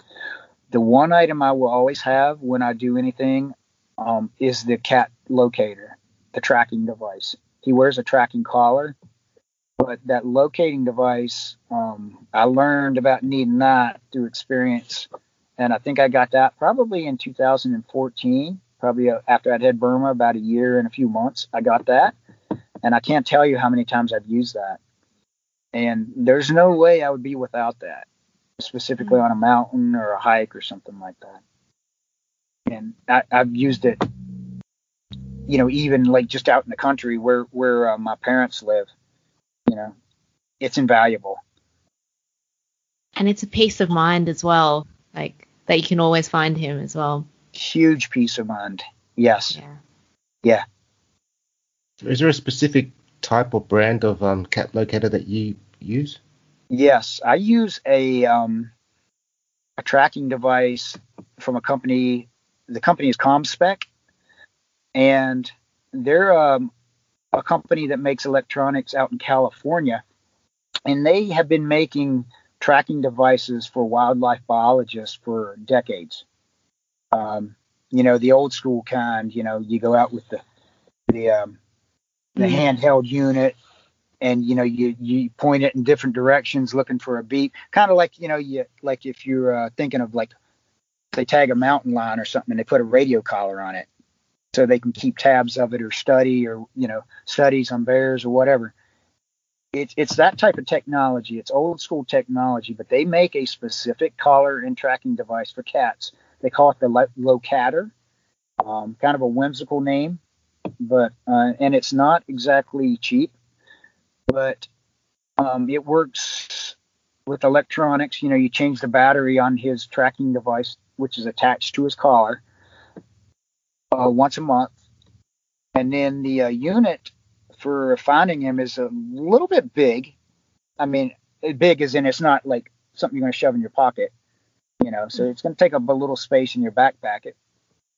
S1: the one item I will always have when I do anything um, is the cat locator, the tracking device. He wears a tracking collar, but that locating device, um, I learned about needing that through experience. And I think I got that probably in 2014, probably uh, after I'd had Burma about a year and a few months. I got that. And I can't tell you how many times I've used that. And there's no way I would be without that, specifically mm-hmm. on a mountain or a hike or something like that. And I, have used it, you know, even like just out in the country where where uh, my parents live. You know, it's invaluable.
S2: And it's a peace of mind as well, like that you can always find him as well.
S1: Huge peace of mind. Yes. Yeah. Yeah.
S3: Is there a specific type or brand of um, cat locator that you use?
S1: Yes, I use a um, a tracking device from a company. The company is ComSpec, and they're um, a company that makes electronics out in California, and they have been making tracking devices for wildlife biologists for decades. Um, you know, the old school kind. You know, you go out with the the um, the mm handheld unit and you know you you point it in different directions looking for a beep kind of like you know you like if you're uh, thinking of like they tag a mountain lion or something and they put a radio collar on it so they can keep tabs of it or study or you know studies on bears or whatever. It's it's that type of technology. It's old school technology but they make a specific collar and tracking device for cats. They call it the locator. Um, kind of a whimsical name but uh, and it's not exactly cheap, but um, it works with electronics. You know, you change the battery on his tracking device, which is attached to his collar, uh, once a month, and then the uh, unit for finding him is a little bit big. I mean, big as in it's not like something you're going to shove in your pocket, you know. So it's going to take up a little space in your backpack. It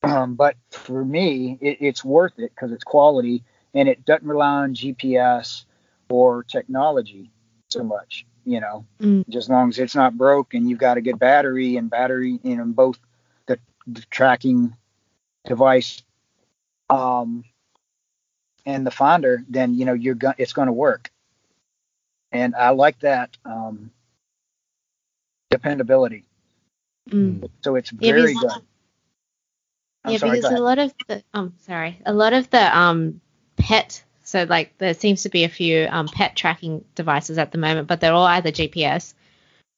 S1: um, but for me, it, it's worth it because it's quality and it doesn't rely on GPS or technology so much. You know, mm. just as long as it's not broke and you've got a good battery and battery in you know, both the, the, tracking device um, and the finder, then you know you're going it's going to work. And I like that um, dependability. Mm. So it's very yeah, good.
S2: I'm yeah, sorry, because a lot of the um sorry, a lot of the um pet so like there seems to be a few um pet tracking devices at the moment, but they're all either GPS,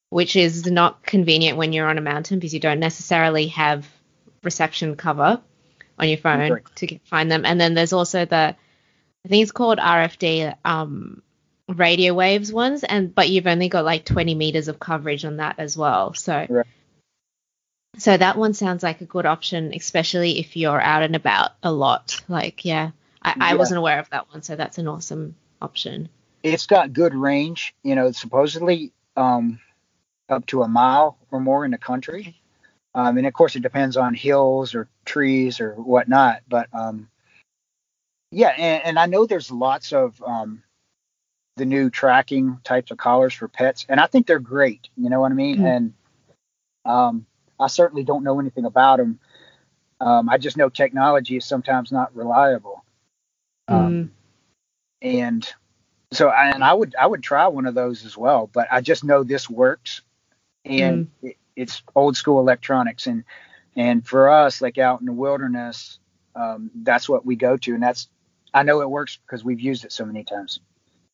S2: which is not convenient when you're on a mountain because you don't necessarily have reception cover on your phone to find them. And then there's also the I think it's called RFD um radio waves ones and but you've only got like 20 meters of coverage on that as well. So right. So that one sounds like a good option, especially if you're out and about a lot. Like, yeah, I, I wasn't aware of that one, so that's an awesome option.
S1: It's got good range, you know, supposedly um, up to a mile or more in the country. Um, and of course, it depends on hills or trees or whatnot. But um, yeah, and, and, I know there's lots of um, the new tracking types of collars for pets, and I think they're great. You know what I mean? Mm-hmm. And um, I certainly don't know anything about them. Um, I just know technology is sometimes not reliable. Um, mm. and so and I would I would try one of those as well, but I just know this works, and mm. it, it's old school electronics, and and for us like out in the wilderness, um, that's what we go to, and that's I know it works because we've used it so many times.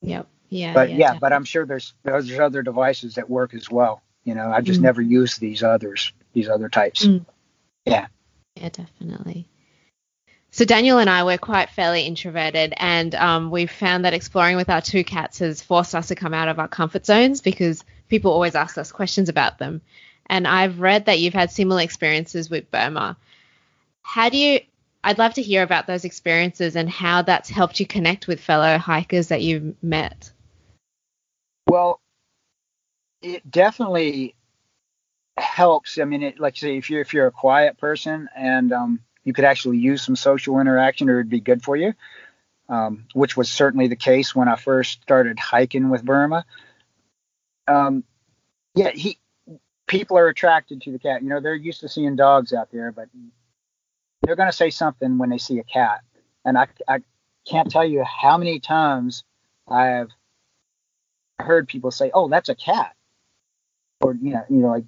S2: Yep. Yeah.
S1: But yeah, yeah but I'm sure there's there's other devices that work as well. You know, I just mm. never used these others, these other types. Mm. Yeah.
S2: Yeah, definitely. So Daniel and I were quite fairly introverted, and um, we've found that exploring with our two cats has forced us to come out of our comfort zones because people always ask us questions about them. And I've read that you've had similar experiences with Burma. How do you? I'd love to hear about those experiences and how that's helped you connect with fellow hikers that you've met.
S1: Well, it definitely helps. I mean, it, like say, if you're if you're a quiet person and um, you could actually use some social interaction or it'd be good for you, um, which was certainly the case when I first started hiking with Burma. Um, yeah, he people are attracted to the cat. You know, they're used to seeing dogs out there, but they're going to say something when they see a cat. And I, I can't tell you how many times I've heard people say, "Oh, that's a cat," or you know, you know, like,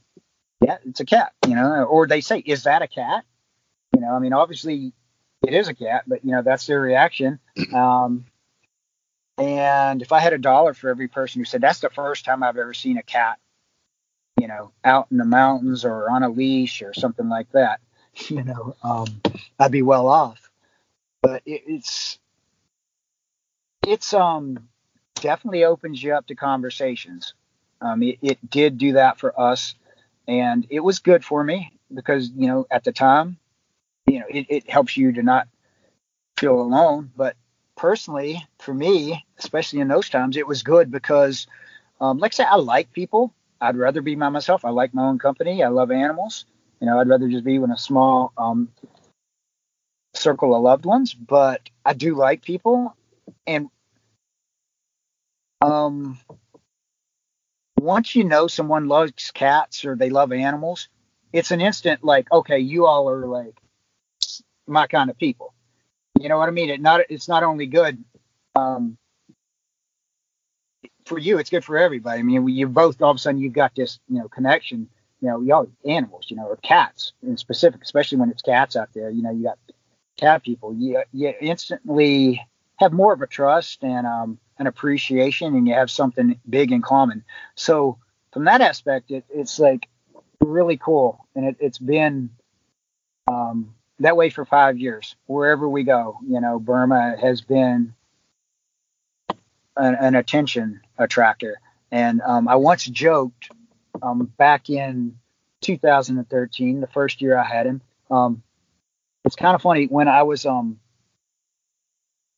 S1: "Yeah, it's a cat," you know, or they say, "Is that a cat?" You know, I mean, obviously it is a cat, but you know that's their reaction. Um, and if I had a dollar for every person who said that's the first time I've ever seen a cat, you know, out in the mountains or on a leash or something like that, you know, um, I'd be well off. But it, it's it's um definitely opens you up to conversations. Um, it, it did do that for us, and it was good for me because you know at the time you know, it, it helps you to not feel alone. But personally, for me, especially in those times, it was good because, um, like I say, I like people. I'd rather be by myself. I like my own company. I love animals. You know, I'd rather just be in a small um, circle of loved ones. But I do like people, and um, once you know someone loves cats or they love animals, it's an instant like, okay, you all are like my kind of people. You know what I mean? It not it's not only good um, for you, it's good for everybody. I mean, you both all of a sudden you've got this you know connection. You know, y'all animals, you know, or cats in specific, especially when it's cats out there. You know, you got cat people. You you instantly have more of a trust and um, an appreciation, and you have something big in common. So from that aspect, it, it's like really cool, and it, has been um, that way for five years. Wherever we go, you know, Burma has been an, an attention attractor. And um, I once joked um, back in 2013, the first year I had him. Um, it's kind of funny when I was um,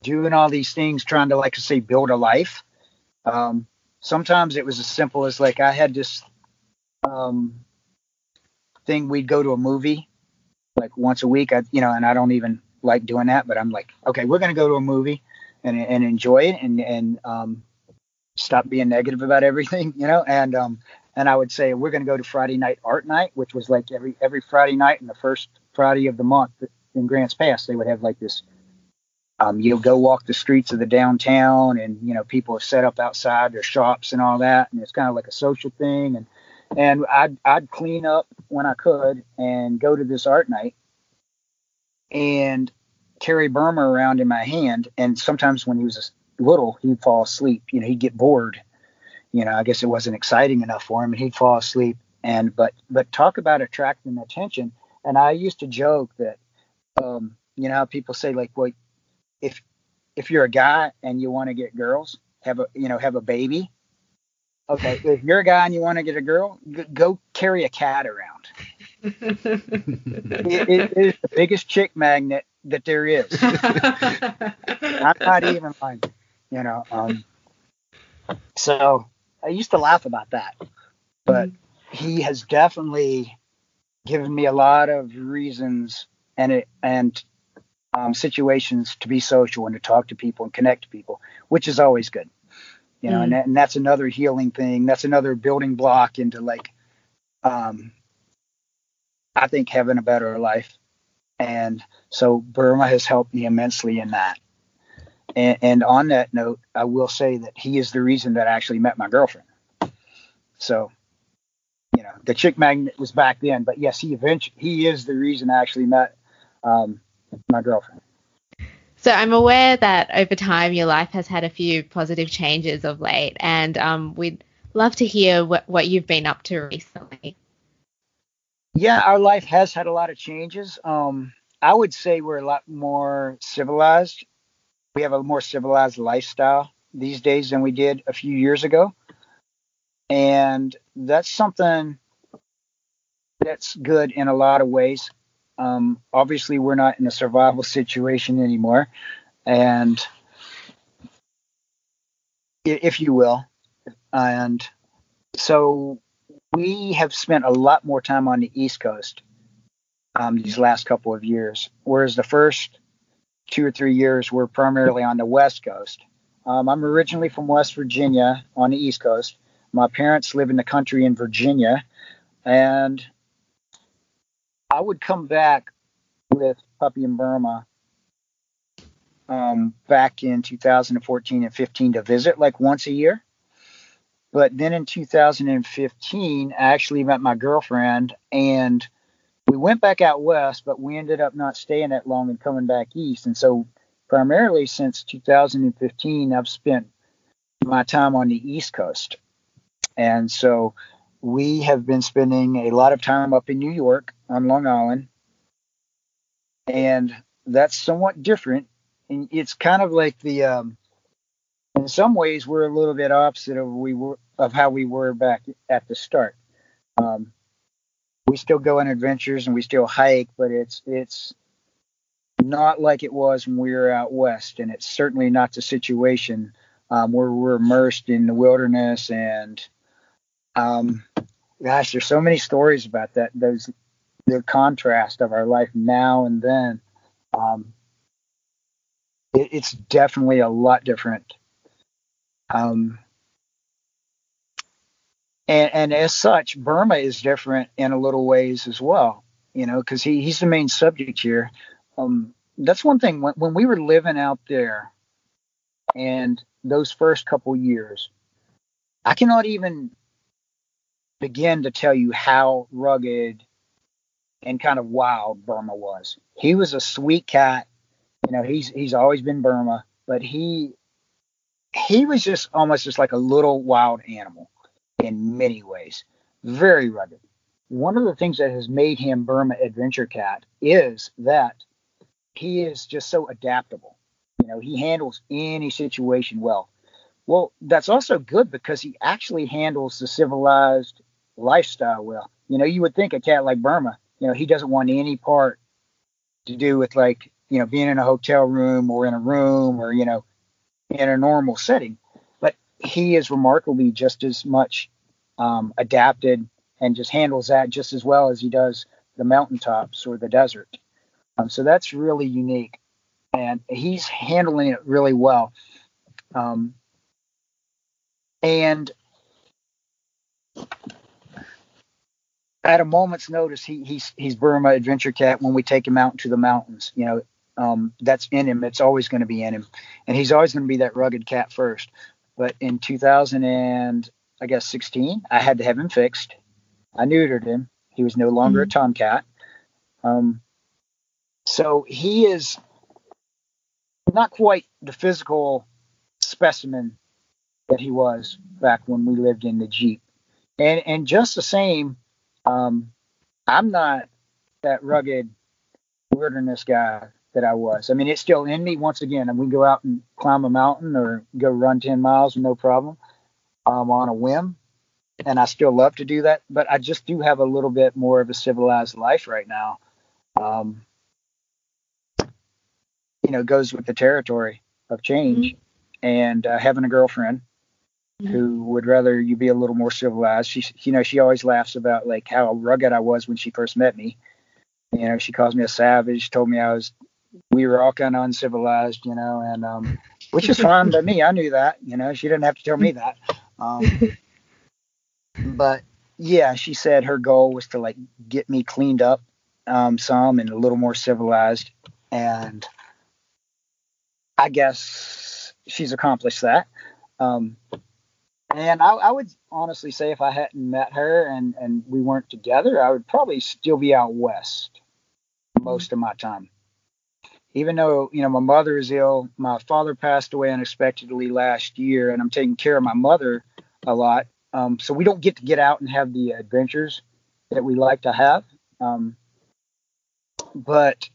S1: doing all these things, trying to, like say, build a life. Um, sometimes it was as simple as like I had this um, thing. We'd go to a movie like once a week. I, you know, and I don't even like doing that, but I'm like, okay, we're gonna go to a movie and and enjoy it and and um, stop being negative about everything, you know. And um, and I would say we're gonna go to Friday night art night, which was like every every Friday night and the first Friday of the month in Grants Pass, they would have like this. Um, you'll go walk the streets of the downtown, and you know people have set up outside their shops and all that, and it's kind of like a social thing. And and I'd I'd clean up when I could and go to this art night and carry Burma around in my hand. And sometimes when he was little, he'd fall asleep. You know, he'd get bored. You know, I guess it wasn't exciting enough for him, and he'd fall asleep. And but but talk about attracting attention. And I used to joke that, um, you know, people say like, well, if if you're a guy and you want to get girls, have a you know have a baby Okay, if you're a guy and you want to get a girl, go carry a cat around. it, it is the biggest chick magnet that there is. I'm not even lying, you know. Um, so I used to laugh about that, but he has definitely given me a lot of reasons and it and um, situations to be social and to talk to people and connect to people, which is always good you know, mm. and, that, and that's another healing thing. That's another building block into like, um, I think having a better life. And so Burma has helped me immensely in that. And, and on that note, I will say that he is the reason that I actually met my girlfriend. So, you know, the chick magnet was back then, but yes, he eventually he is the reason I actually met um, my girlfriend.
S2: So I'm aware that over time your life has had a few positive changes of late, and um, we'd love to hear what, what you've been up to recently.
S1: Yeah, our life has had a lot of changes. Um, I would say we're a lot more civilized. We have a more civilized lifestyle these days than we did a few years ago. And that's something that's good in a lot of ways. Um, obviously, we're not in a survival situation anymore, and if you will, and so we have spent a lot more time on the East Coast um, these last couple of years, whereas the first two or three years were primarily on the West Coast. Um, I'm originally from West Virginia on the East Coast. My parents live in the country in Virginia, and I would come back with Puppy in Burma um, back in 2014 and 15 to visit like once a year. But then in 2015, I actually met my girlfriend and we went back out west, but we ended up not staying that long and coming back east. And so, primarily since 2015, I've spent my time on the East Coast. And so, we have been spending a lot of time up in New York on Long Island. And that's somewhat different. And it's kind of like the, um, in some ways, we're a little bit opposite of we were of how we were back at the start. Um, we still go on adventures and we still hike, but it's it's not like it was when we were out west, and it's certainly not the situation um, where we're immersed in the wilderness. And um, gosh, there's so many stories about that. Those the contrast of our life now and then. Um, it, it's definitely a lot different. Um, and, and as such, Burma is different in a little ways as well, you know, because he, he's the main subject here. Um, that's one thing when, when we were living out there and those first couple years, I cannot even begin to tell you how rugged and kind of wild Burma was. He was a sweet cat. You know, he's he's always been Burma, but he he was just almost just like a little wild animal in many ways. Very rugged. One of the things that has made him Burma Adventure Cat is that he is just so adaptable. You know, he handles any situation well. Well, that's also good because he actually handles the civilized lifestyle well. You know, you would think a cat like Burma, you know, he doesn't want any part to do with like, you know, being in a hotel room or in a room or, you know, in a normal setting. But he is remarkably just as much um, adapted and just handles that just as well as he does the mountaintops or the desert. Um, so that's really unique, and he's handling it really well. Um, and at a moment's notice, he, he's he's Burma Adventure Cat when we take him out into the mountains. You know, um, that's in him. It's always going to be in him, and he's always going to be that rugged cat first. But in 2000 and I guess 16, I had to have him fixed. I neutered him. He was no longer mm-hmm. a tomcat. Um, so he is not quite the physical specimen that he was back when we lived in the Jeep. And and just the same, um, I'm not that rugged wilderness guy that I was. I mean, it's still in me once again. And we go out and climb a mountain or go run 10 miles, no problem um, on a whim, and I still love to do that. But I just do have a little bit more of a civilized life right now. Um, you know, goes with the territory of change, mm-hmm. and uh, having a girlfriend mm-hmm. who would rather you be a little more civilized. She, you know, she always laughs about like how rugged I was when she first met me. You know, she calls me a savage. Told me I was. We were all kind of uncivilized, you know, and um, which is fine by me. I knew that. You know, she didn't have to tell me that. Um, but yeah, she said her goal was to like get me cleaned up um, some and a little more civilized. And I guess she's accomplished that. Um, and I, I, would honestly say if I hadn't met her and, and we weren't together, I would probably still be out west most of my time. Even though, you know, my mother is ill, my father passed away unexpectedly last year, and I'm taking care of my mother a lot. Um, so we don't get to get out and have the adventures that we like to have. Um, but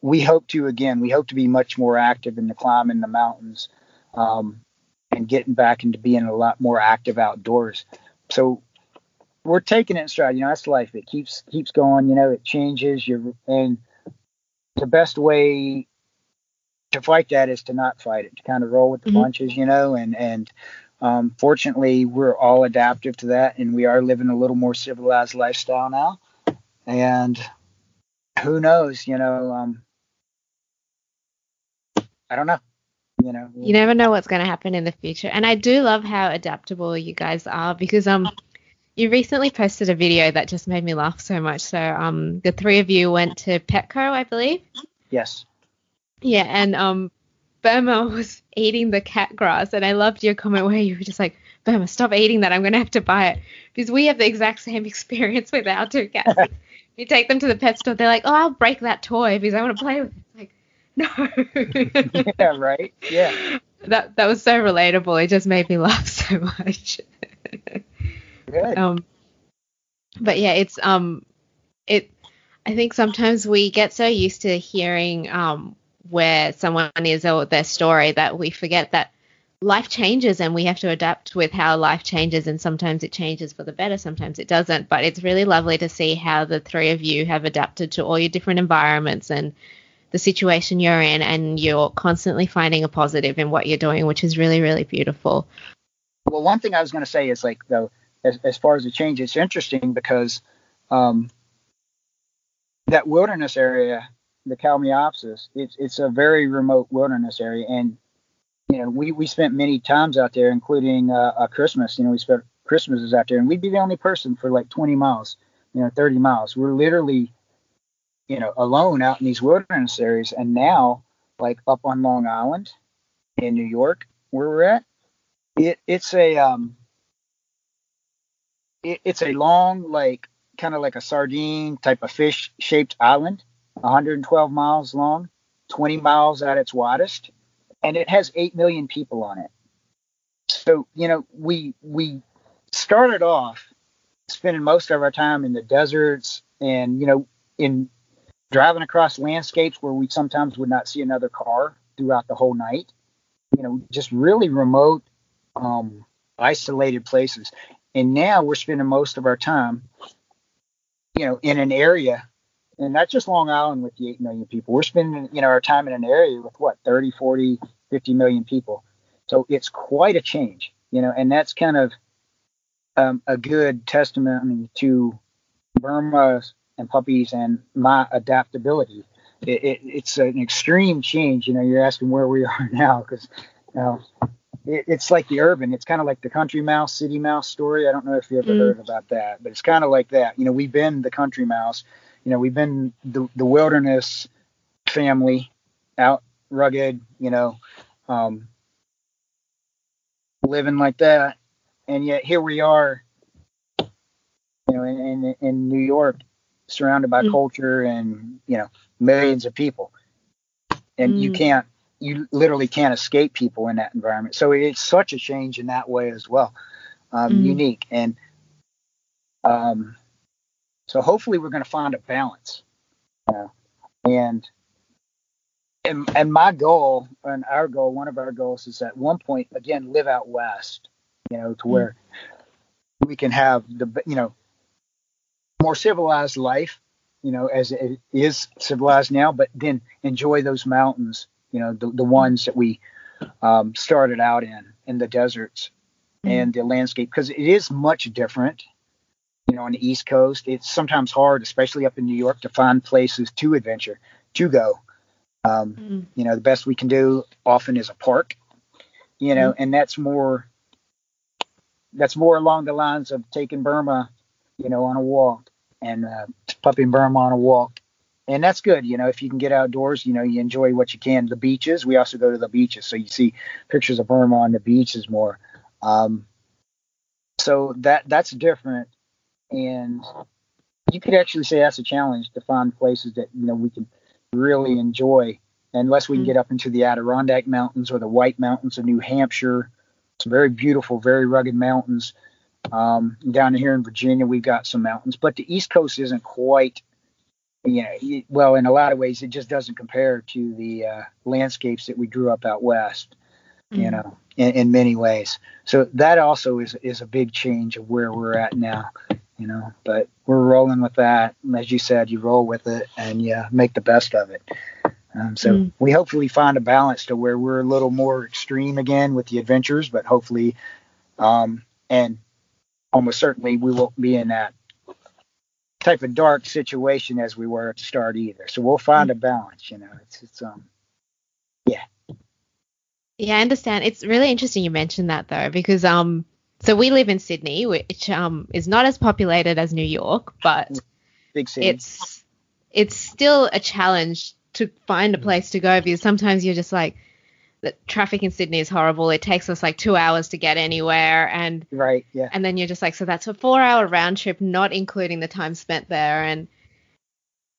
S1: we hope to again we hope to be much more active in the climb in the mountains um, and getting back into being a lot more active outdoors. So we're taking it in stride. You know that's life. It keeps keeps going. You know it changes. You and the best way to fight that is to not fight it to kind of roll with the mm-hmm. punches you know and and um, fortunately we're all adaptive to that and we are living a little more civilized lifestyle now and who knows you know um, I don't know. You know.
S2: You never know what's going to happen in the future. And I do love how adaptable you guys are because um you recently posted a video that just made me laugh so much. So um the three of you went to Petco, I believe.
S1: Yes.
S2: Yeah, and um Burma was eating the cat grass and I loved your comment where you were just like, Burma, stop eating that. I'm gonna have to buy it. Because we have the exact same experience with our two cats. you take them to the pet store, they're like, Oh, I'll break that toy because I want to play with it. It's like no.
S1: yeah, right. Yeah.
S2: That that was so relatable. It just made me laugh so much.
S1: Good.
S2: Um, but yeah, it's um, it. I think sometimes we get so used to hearing um where someone is or their story that we forget that life changes and we have to adapt with how life changes and sometimes it changes for the better sometimes it doesn't but it's really lovely to see how the three of you have adapted to all your different environments and the situation you're in and you're constantly finding a positive in what you're doing, which is really, really beautiful.
S1: Well, one thing I was going to say is like, though, as, as far as the change, it's interesting because um, that wilderness area, the Kalmiopsis, it's, it's a very remote wilderness area. And, you know, we, we spent many times out there, including uh, a Christmas. You know, we spent Christmases out there, and we'd be the only person for like 20 miles, you know, 30 miles. We're literally you know, alone out in these wilderness areas. And now, like up on Long Island in New York, where we're at, it it's a um, it, it's a long, like kind of like a sardine type of fish shaped island, 112 miles long, 20 miles at its widest, and it has 8 million people on it. So, you know, we we started off spending most of our time in the deserts and, you know, in driving across landscapes where we sometimes would not see another car throughout the whole night. You know, just really remote, um, isolated places. And now we're spending most of our time, you know, in an area, and not just Long Island with the 8 million people. We're spending, you know, our time in an area with what, 30, 40, 50 million people. So it's quite a change, you know, and that's kind of um, a good testament to Burma's and puppies and my adaptability. It, it, it's an extreme change. You know, you're asking where we are now because you know, it, it's like the urban. It's kind of like the country mouse, city mouse story. I don't know if you ever mm. heard about that, but it's kind of like that. You know, we've been the country mouse. You know, we've been the, the wilderness family, out rugged. You know, um, living like that, and yet here we are. You know, in, in, in New York, surrounded by mm. culture and you know millions of people and mm. you can't you literally can't escape people in that environment so it's such a change in that way as well um, mm. unique and um, so hopefully we're going to find a balance you know? and and and my goal and our goal one of our goals is at one point again live out west you know to mm. where we can have the you know more civilized life, you know, as it is civilized now, but then enjoy those mountains, you know, the, the ones that we um, started out in, in the deserts mm-hmm. and the landscape, because it is much different, you know, on the East Coast. It's sometimes hard, especially up in New York, to find places to adventure, to go. Um, mm-hmm. You know, the best we can do often is a park, you know, mm-hmm. and that's more. That's more along the lines of taking Burma you know, on a walk and uh, puppy Burma on a walk and that's good. You know, if you can get outdoors, you know, you enjoy what you can. The beaches, we also go to the beaches, so you see pictures of Burma on the beaches more. Um, so that that's different, and you could actually say that's a challenge to find places that you know we can really enjoy, unless we can mm-hmm. get up into the Adirondack Mountains or the White Mountains of New Hampshire. Some very beautiful, very rugged mountains. Um, down here in Virginia, we've got some mountains, but the East Coast isn't quite you know, well, in a lot of ways, it just doesn't compare to the uh, landscapes that we grew up out west. Mm-hmm. You know, in, in, many ways. So that also is is a big change of where we're at now. You know, but we're rolling with that. As you said, you roll with it and you make the best of it. Um, so mm. we hopefully find a balance to where we're a little more extreme again with the adventures, but hopefully, um, and almost certainly we won't be in that type of dark situation as we were at the start either. So we'll find a balance, you know. It's it's um yeah.
S2: Yeah, I understand. It's really interesting you mentioned that though, because um so we live in Sydney, which um is not as populated as New York, but
S1: big city.
S2: It's it's still a challenge to find a place to go because sometimes you're just like the traffic in Sydney is horrible. It takes us like two hours to get anywhere, and
S1: right, yeah.
S2: And then you're just like, so that's a four-hour round trip, not including the time spent there. And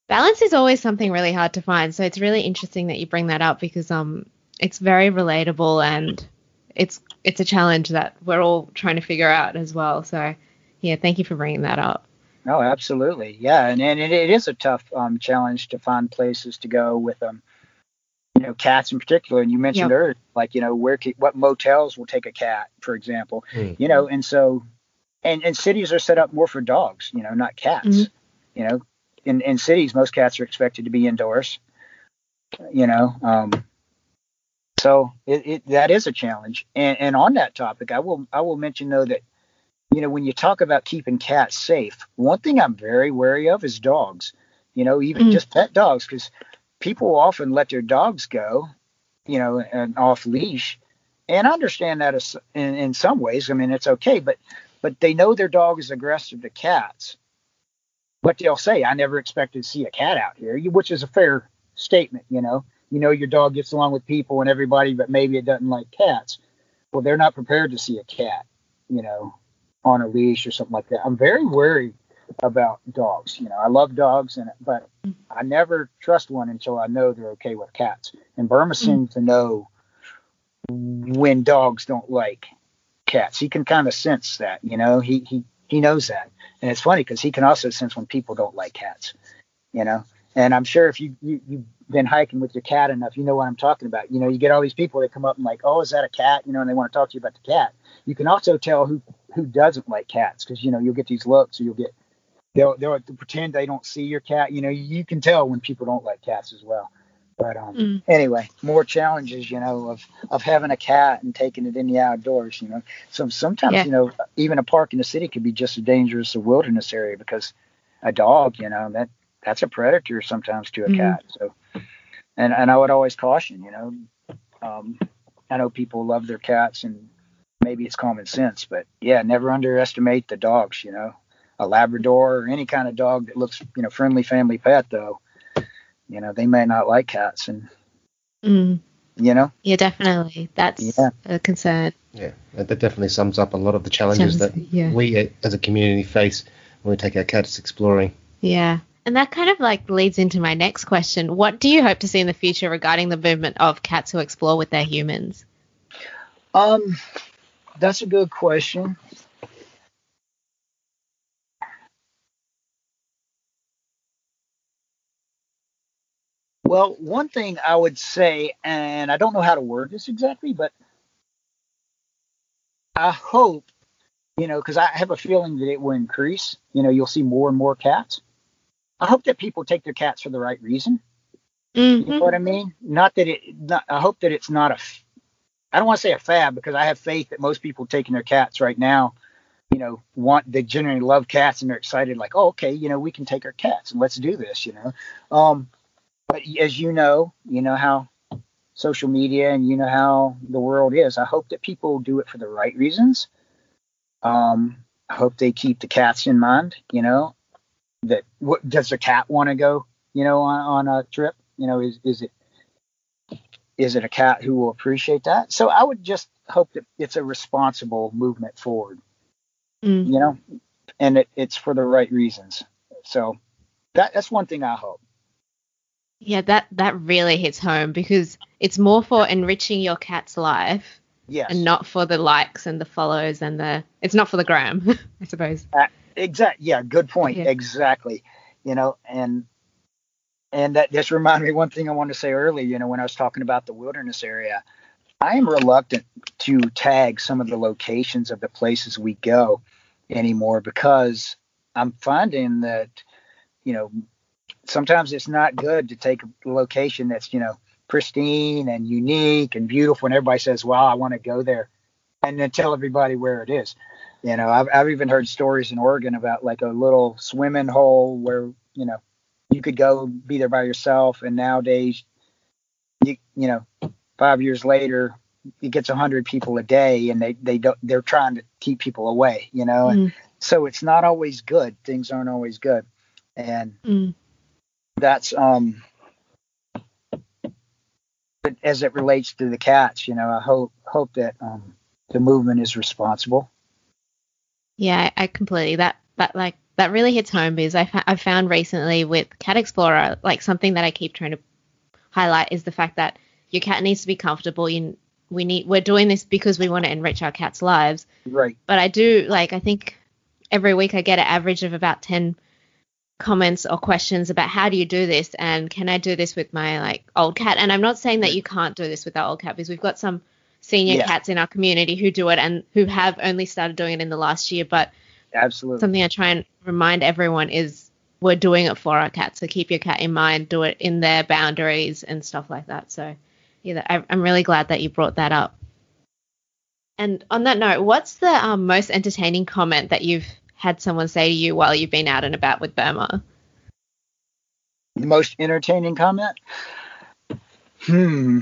S2: balance is always something really hard to find. So it's really interesting that you bring that up because um, it's very relatable and it's it's a challenge that we're all trying to figure out as well. So yeah, thank you for bringing that up.
S1: Oh, absolutely, yeah, and and it, it is a tough um challenge to find places to go with them. Um, you know cats in particular and you mentioned yep. earlier like you know where what motels will take a cat for example mm. you know and so and and cities are set up more for dogs you know not cats mm-hmm. you know in in cities most cats are expected to be indoors you know um so it, it that is a challenge and and on that topic i will i will mention though that you know when you talk about keeping cats safe one thing i'm very wary of is dogs you know even mm. just pet dogs because people often let their dogs go, you know, and off leash. And I understand that in, in some ways. I mean, it's okay, but but they know their dog is aggressive to cats. But they'll say, "I never expected to see a cat out here," which is a fair statement. You know, you know your dog gets along with people and everybody, but maybe it doesn't like cats. Well, they're not prepared to see a cat, you know, on a leash or something like that. I'm very wary about dogs. You know, I love dogs, and but I never trust one until I know they're okay with cats. And Burma mm. seems to know when dogs don't like cats. He can kind of sense that. You know, he he he knows that, and it's funny because he can also sense when people don't like cats. You know, and I'm sure if you, you you've been hiking with your cat enough, you know what I'm talking about. You know, you get all these people that come up and like, oh, is that a cat? You know, and they want to talk to you about the cat. You can also tell who who doesn't like cats because you know you'll get these looks or you'll get they'll they'll pretend they don't see your cat. You know, you can tell when people don't like cats as well. But um, mm. anyway, more challenges, you know, of of having a cat and taking it in the outdoors. You know, so sometimes yeah. you know even a park in the city could be just as dangerous as a wilderness area because a dog, you know, that that's a predator sometimes to a mm. cat. So, and and I would always caution, you know, um, I know people love their cats and maybe it's common sense, but yeah, never underestimate the dogs. You know, a Labrador or any kind of dog that looks, you know, friendly family pet though, you know, they may not like cats and
S2: mm.
S1: you know.
S2: Yeah, definitely. That's yeah. a concern.
S3: Yeah, that definitely sums up a lot of the challenges that yeah. we as a community face when we take our cats exploring.
S2: Yeah. And that kind of like leads into my next question. What do you hope to see in the future regarding the movement of cats who explore with their humans?
S1: Um, that's a good question. Well, one thing I would say, and I don't know how to word this exactly, but I hope, you know, because I have a feeling that it will increase. You know, you'll see more and more cats. I hope that people take their cats for the right reason. Mm-hmm. You know what I mean? Not that it. Not, I hope that it's not a. I don't want to say a fad because I have faith that most people taking their cats right now, you know, want they generally love cats and they're excited, like, oh, okay, you know, we can take our cats and let's do this, you know. Um, but as you know, you know how social media and you know how the world is. I hope that people do it for the right reasons. Um, I hope they keep the cats in mind. You know, that what does the cat want to go? You you know, on, on a trip. You know, is is it is it a cat who will appreciate that? So I would just hope that it's a responsible movement forward.
S2: Mm.
S1: You know, and it, it's for the right reasons. So that that's one thing I hope.
S2: Yeah, that that really hits home because it's more for enriching your cat's life
S1: Yes.
S2: and not for the likes and the follows and the it's not for the gram, I suppose.
S1: Uh, exactly. Yeah. Good point.
S2: Yeah.
S1: Exactly. You know, and and that just reminded me one thing I wanted to say earlier. You know, when I was talking about the wilderness area, I am reluctant to tag some of the locations of the places we go anymore because I'm finding that you know sometimes it's not good to take a location that's you know pristine and unique and beautiful, and everybody says, "Wow, I want to go there," and then tell everybody where it is. You know, I've, I've even heard stories in Oregon about like a little swimming hole where, you know, you could go be there by yourself. And nowadays, you, you know, five years later, it gets a hundred people a day and they, they don't, they're trying to keep people away, you know? And
S2: Mm.
S1: so it's not always good. Things aren't always good. And
S2: Mm.
S1: That's, um, but as it relates to the cats, you know, I hope, hope that, um, the movement is responsible.
S2: Yeah, I, I completely that that like that really hits home because I I've found recently with Cat Explorer like something that I keep trying to highlight is the fact that your cat needs to be comfortable. You we need we're doing this because we want to enrich our cats' lives.
S1: Right.
S2: But I do like I think every week I get an average of about ten comments or questions about how do you do this and can I do this with my like old cat and I'm not saying that you can't do this with our old cat because we've got some senior
S1: Yeah.
S2: cats in our community who do it and who have only started doing it in the last year but
S1: Absolutely.
S2: something I try and remind everyone is we're doing it for our cats. So keep your cat in mind, do it in their boundaries and stuff like that. So yeah, I'm really glad that you brought that up. And on that note, what's the um, most entertaining comment that you've had someone say to you while you've been out and about with Burma?
S1: The most entertaining comment? Hmm.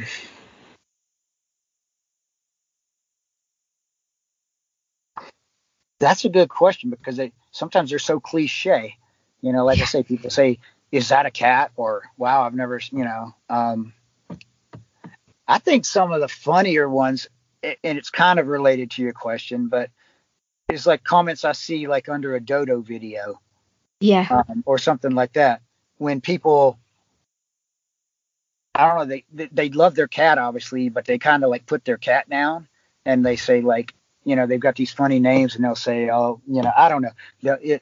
S1: That's a good question because they sometimes they're so cliche. You know, like I say, people say, "Is that a cat?" or "Wow, I've never," you know. Um, I think some of the funnier ones, and it's kind of related to your question, but is like comments I see like under a dodo video
S2: Yeah.
S1: um, or something like that. When people, I don't know, they they, they love their cat obviously, but they kind of like put their cat down and they say like, you know, they've got these funny names and they'll say, oh, you know, I don't know, they'll, it,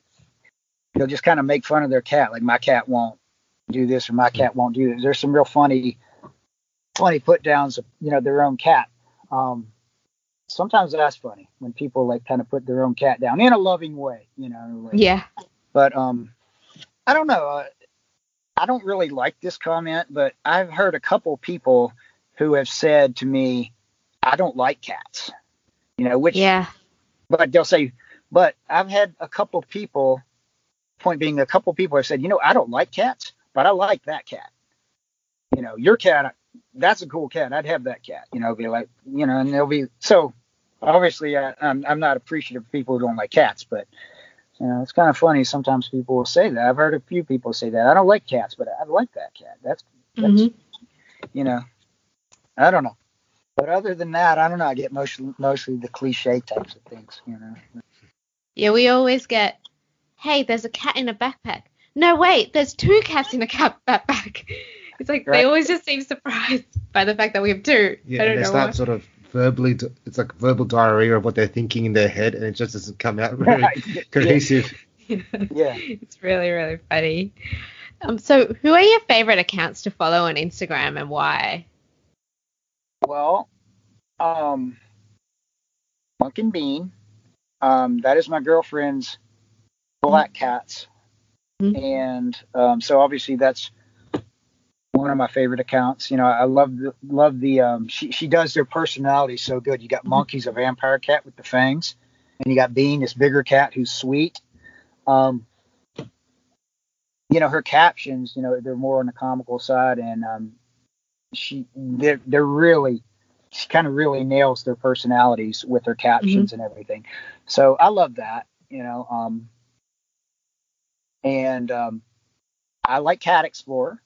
S1: they'll just kind of make fun of their cat, like my cat won't do this or my cat won't do this. There's some real funny, funny put downs of you know their own cat. Um, sometimes that's funny when people like kind of put their own cat down in a loving way, you know. like-
S2: Yeah.
S1: but um i don't know uh, i don't really like this comment but i've heard a couple people who have said to me i don't like cats you know which
S2: Yeah.
S1: but they'll say but i've had a couple people point being a couple people have said you know i don't like cats but i like that cat you know your cat that's a cool cat i'd have that cat you know be like you know and they'll be so obviously I, I'm, I'm not appreciative of people who don't like cats but you know, it's kind of funny. Sometimes people will say that. I've heard a few people say that. I don't like cats, but I like that cat. That's, that's
S2: Mhm.
S1: you know, I don't know. But other than that, I don't know. I get mostly mostly the cliche types of things, you know.
S2: Yeah, we always get, hey, there's a cat in a backpack. No, wait, there's two cats in a cat backpack. It's like
S1: Right.
S2: they always just seem surprised by the fact that we have two.
S3: Yeah,
S2: I don't
S3: they
S2: know
S3: start
S2: why.
S3: sort of verbally, it's like verbal diarrhea of what they're thinking in their head, and it just doesn't come out very
S1: Right.
S3: cohesive.
S1: Yeah.
S2: it's really, really funny. Um, so, who are your favorite accounts to follow on Instagram and why?
S1: Well, um, and Bean. Um, that is my girlfriend's black cats,
S2: Mhm.
S1: and um, so obviously that's one of my favorite accounts. You know, I love the, love the um, she she does their personality so good. You got Monkey's a vampire cat with the fangs, and you got Bean, this bigger cat who's sweet. Um, you know, her captions, you know, they're more on the comical side, and um, she they're they're really she kind of really nails their personalities with her captions and everything. So I love that, you know. Um, and um, I like Cat Explorer.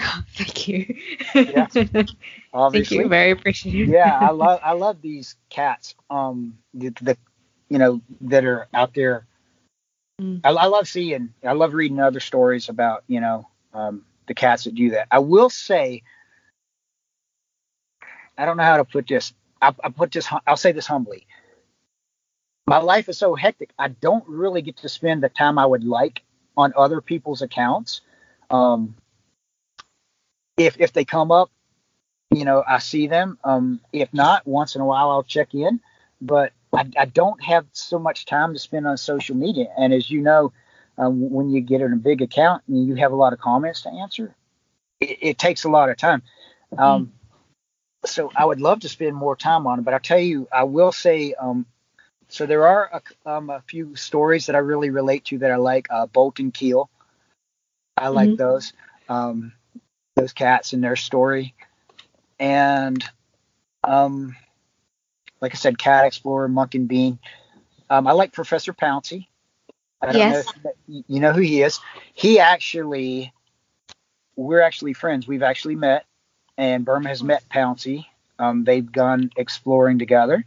S2: Oh, thank you.
S1: Yeah.
S2: thank you. Very appreciative.
S1: yeah, I love I love these cats. Um, the, the you know that are out there.
S2: Mm.
S1: I, I love seeing. I love reading other stories about you know um, the cats that do that. I will say, I don't know how to put this. I, I put this. I'll say this humbly. My life is so hectic. I don't really get to spend the time I would like on other people's accounts. Um, if if they come up, you know, I see them. Um, if not, once in a while I'll check in, but I, I don't have so much time to spend on social media. And as you know, um, when you get in a big account and you have a lot of comments to answer, it, it takes a lot of time. Um, so I would love to spend more time on it, but I'll tell you, I will say, um, so there are a, um, a few stories that I really relate to that I like. Uh, Bolt and Keel, I like
S2: Mhm.
S1: those. Um, those cats and their story and um, like I said, Cat Explorer, Monk and Bean. Um, I like Professor Pouncy. I don't
S2: Yes.
S1: know if you know who he is. He actually, we're actually friends. We've actually met, and Burma has met Pouncy. Um, they've gone exploring together.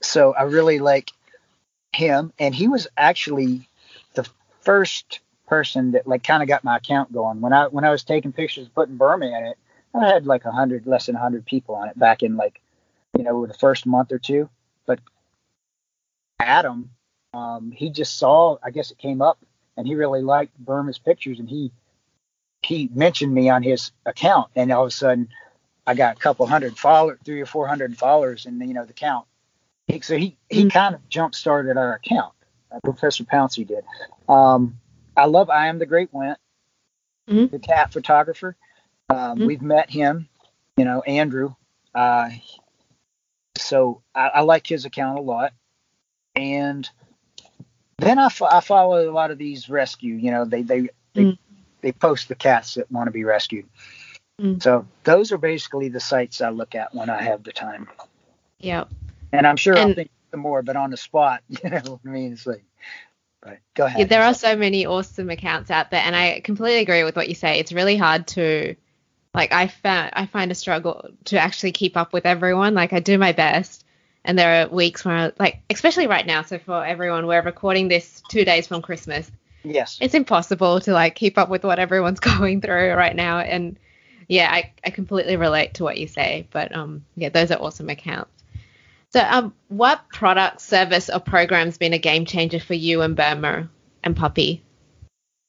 S1: So I really like him, and he was actually the first person that like kind of got my account going. When I when I was taking pictures, putting Burma in it, I had like a hundred, less than a hundred people on it back in like, you know, the first month or two. But Adam, um, he just saw, I guess it came up, and he really liked Burma's pictures, and he he mentioned me on his account, and all of a sudden, I got a couple hundred followers, three or four hundred followers, and you know the count. He, so he he
S2: Mm.
S1: kind of jump started our account. Uh, Professor Pouncey did. Um, I love I am the Great Went,
S2: Mhm.
S1: the cat photographer. Um,
S2: Mhm.
S1: We've met him, you know, Andrew. Uh, so I, I like his account a lot. And then I, fo- I follow a lot of these rescue. You know, they they they,
S2: Mm.
S1: they post the cats that want to be rescued.
S2: Mm.
S1: So those are basically the sites I look at when I have the time.
S2: Yep.
S1: And I'm sure I'll think of more, but on the spot, you know what I mean? It's like, but go ahead.
S2: Yeah, there are so many awesome accounts out there, and I completely agree with what you say. It's really hard to, like, I found I find a struggle to actually keep up with everyone. Like, I do my best, and there are weeks where, I, like, especially right now. So for everyone, we're recording this two days from Christmas.
S1: Yes.
S2: It's impossible to like keep up with what everyone's going through right now, and yeah, I, I completely relate to what you say. But um, yeah, those are awesome accounts. So um, what product, service, or program's been a game changer for you and Burma and Puppy?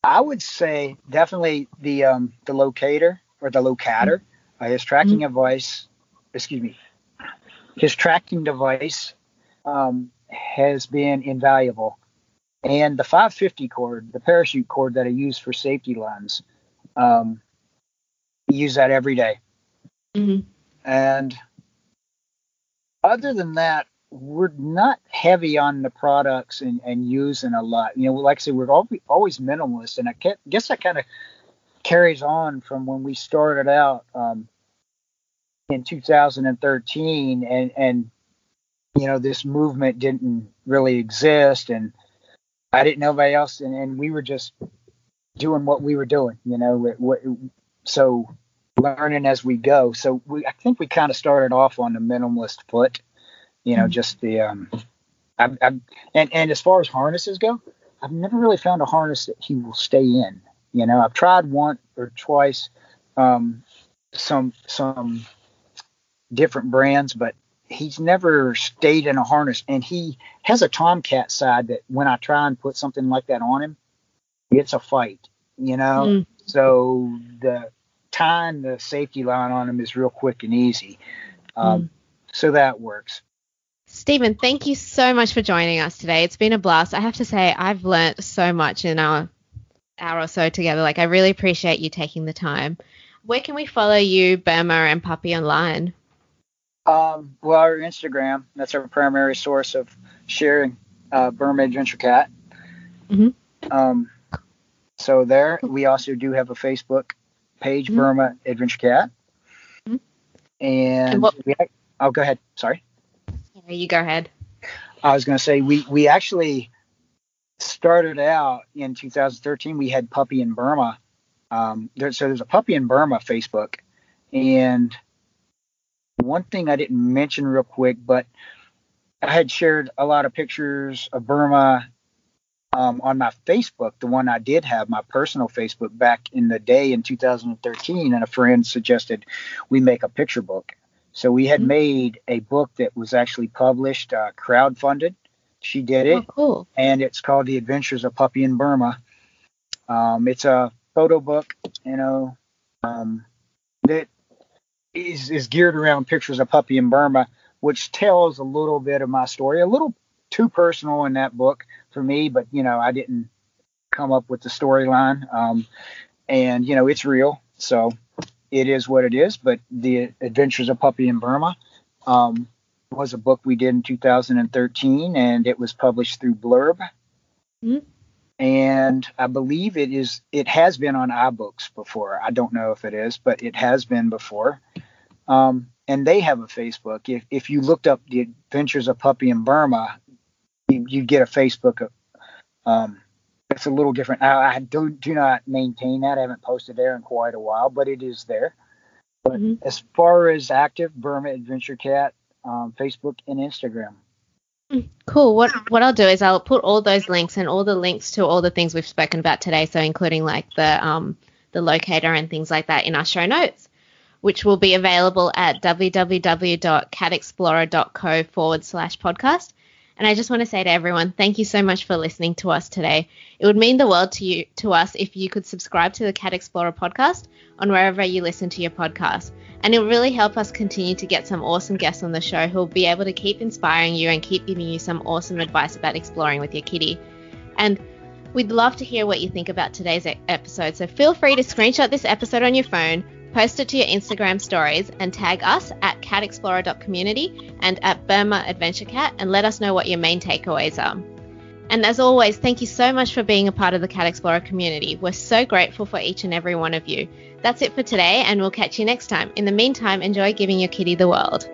S1: I would say definitely the um the locator or the locator, uh, his tracking device. Excuse me, his tracking device um, has been invaluable, and the 550 cord, the parachute cord that I use for safety lines, um, use that every day.
S2: Mm-hmm.
S1: And other than that, we're not heavy on the products and, and using a lot. You know, like I said, we're al- always minimalist, and I guess that kind of carries on from when we started out um, in 2013, and and you know this movement didn't really exist, and I didn't know anybody else, and, and we were just doing what we were doing. You know, what, so learning as we go. So we, I think we kind of started off on the minimalist foot, you know,
S2: Mhm.
S1: just the, um, I, I, and, and as far as harnesses go, I've never really found a harness that he will stay in. You know, I've tried one or twice, um, some, some different brands, but he's never stayed in a harness. And he has a Tomcat side that when I try and put something like that on him, it's a fight, you know?
S2: Mm.
S1: So the tying the safety line on him is real quick and easy. Um, So that works.
S2: Stephen, thank you so much for joining us today. It's been a blast. I have to say, I've learnt so much in our hour or so together. Like, I really appreciate you taking the time. Where can we follow you, Burma and Puppy online?
S1: Um, well, our Instagram, that's our primary source of sharing uh, Burma Adventure Cat.
S2: Mhm.
S1: Um, so there, we also do have a Facebook page,
S2: Mhm.
S1: Burma Adventure Cat.
S2: Mhm.
S1: And,
S2: what-
S1: we, oh, go ahead. Sorry.
S2: Sorry, you go ahead.
S1: I was going to say we we actually started out in 2013. We had Puppy in Burma. Um, there, so there's a Puppy in Burma Facebook, and one thing I didn't mention real quick, but I had shared a lot of pictures of Burma um, on my Facebook, the one I did have, my personal Facebook back in the day in 2013, and a friend suggested we make a picture book. So we had mm-hmm. made a book that was actually published, uh, crowdfunded. She did it,
S2: oh, cool.
S1: and it's called The Adventures of Puppy in Burma. Um, it's a photo book, you know, um, that is, is geared around pictures of Puppy in Burma, which tells a little bit of my story, a little too personal in that book for me, but you know, I didn't come up with the storyline. Um, and you know, it's real, so it is what it is. But the Adventures of Puppy in Burma um, was a book we did in 2013, and it was published through Blurb. Mm-hmm. And I believe it is. It has been on iBooks before. I don't know if it is, but it has been before. Um, and they have a Facebook. If if you looked up the Adventures of Puppy in Burma, you, you get a Facebook. Um, it's a little different. I, I do do not maintain that. I haven't posted there in quite a while, but it is there. But mm-hmm. as far as active Burma Adventure Cat, um, Facebook and Instagram.
S2: Mm, cool. What what I'll do is I'll put all those links and all the links to all the things we've spoken about today, so including like the um the locator and things like that in our show notes, which will be available at www.catexplorer.co forward slash podcast. And I just want to say to everyone, thank you so much for listening to us today. It would mean the world to you to us if you could subscribe to the Cat Explorer podcast on wherever you listen to your podcast. And it will really help us continue to get some awesome guests on the show who will be able to keep inspiring you and keep giving you some awesome advice about exploring with your kitty. And we'd love to hear what you think about today's episode. So feel free to screenshot this episode on your phone Post it to your Instagram stories and tag us at catexplorer.community and at Burma Adventure Cat and let us know what your main takeaways are. And as always, thank you so much for being a part of the Cat Explorer community. We're so grateful for each and every one of you. That's it for today, and we'll catch you next time. In the meantime, enjoy giving your kitty the world.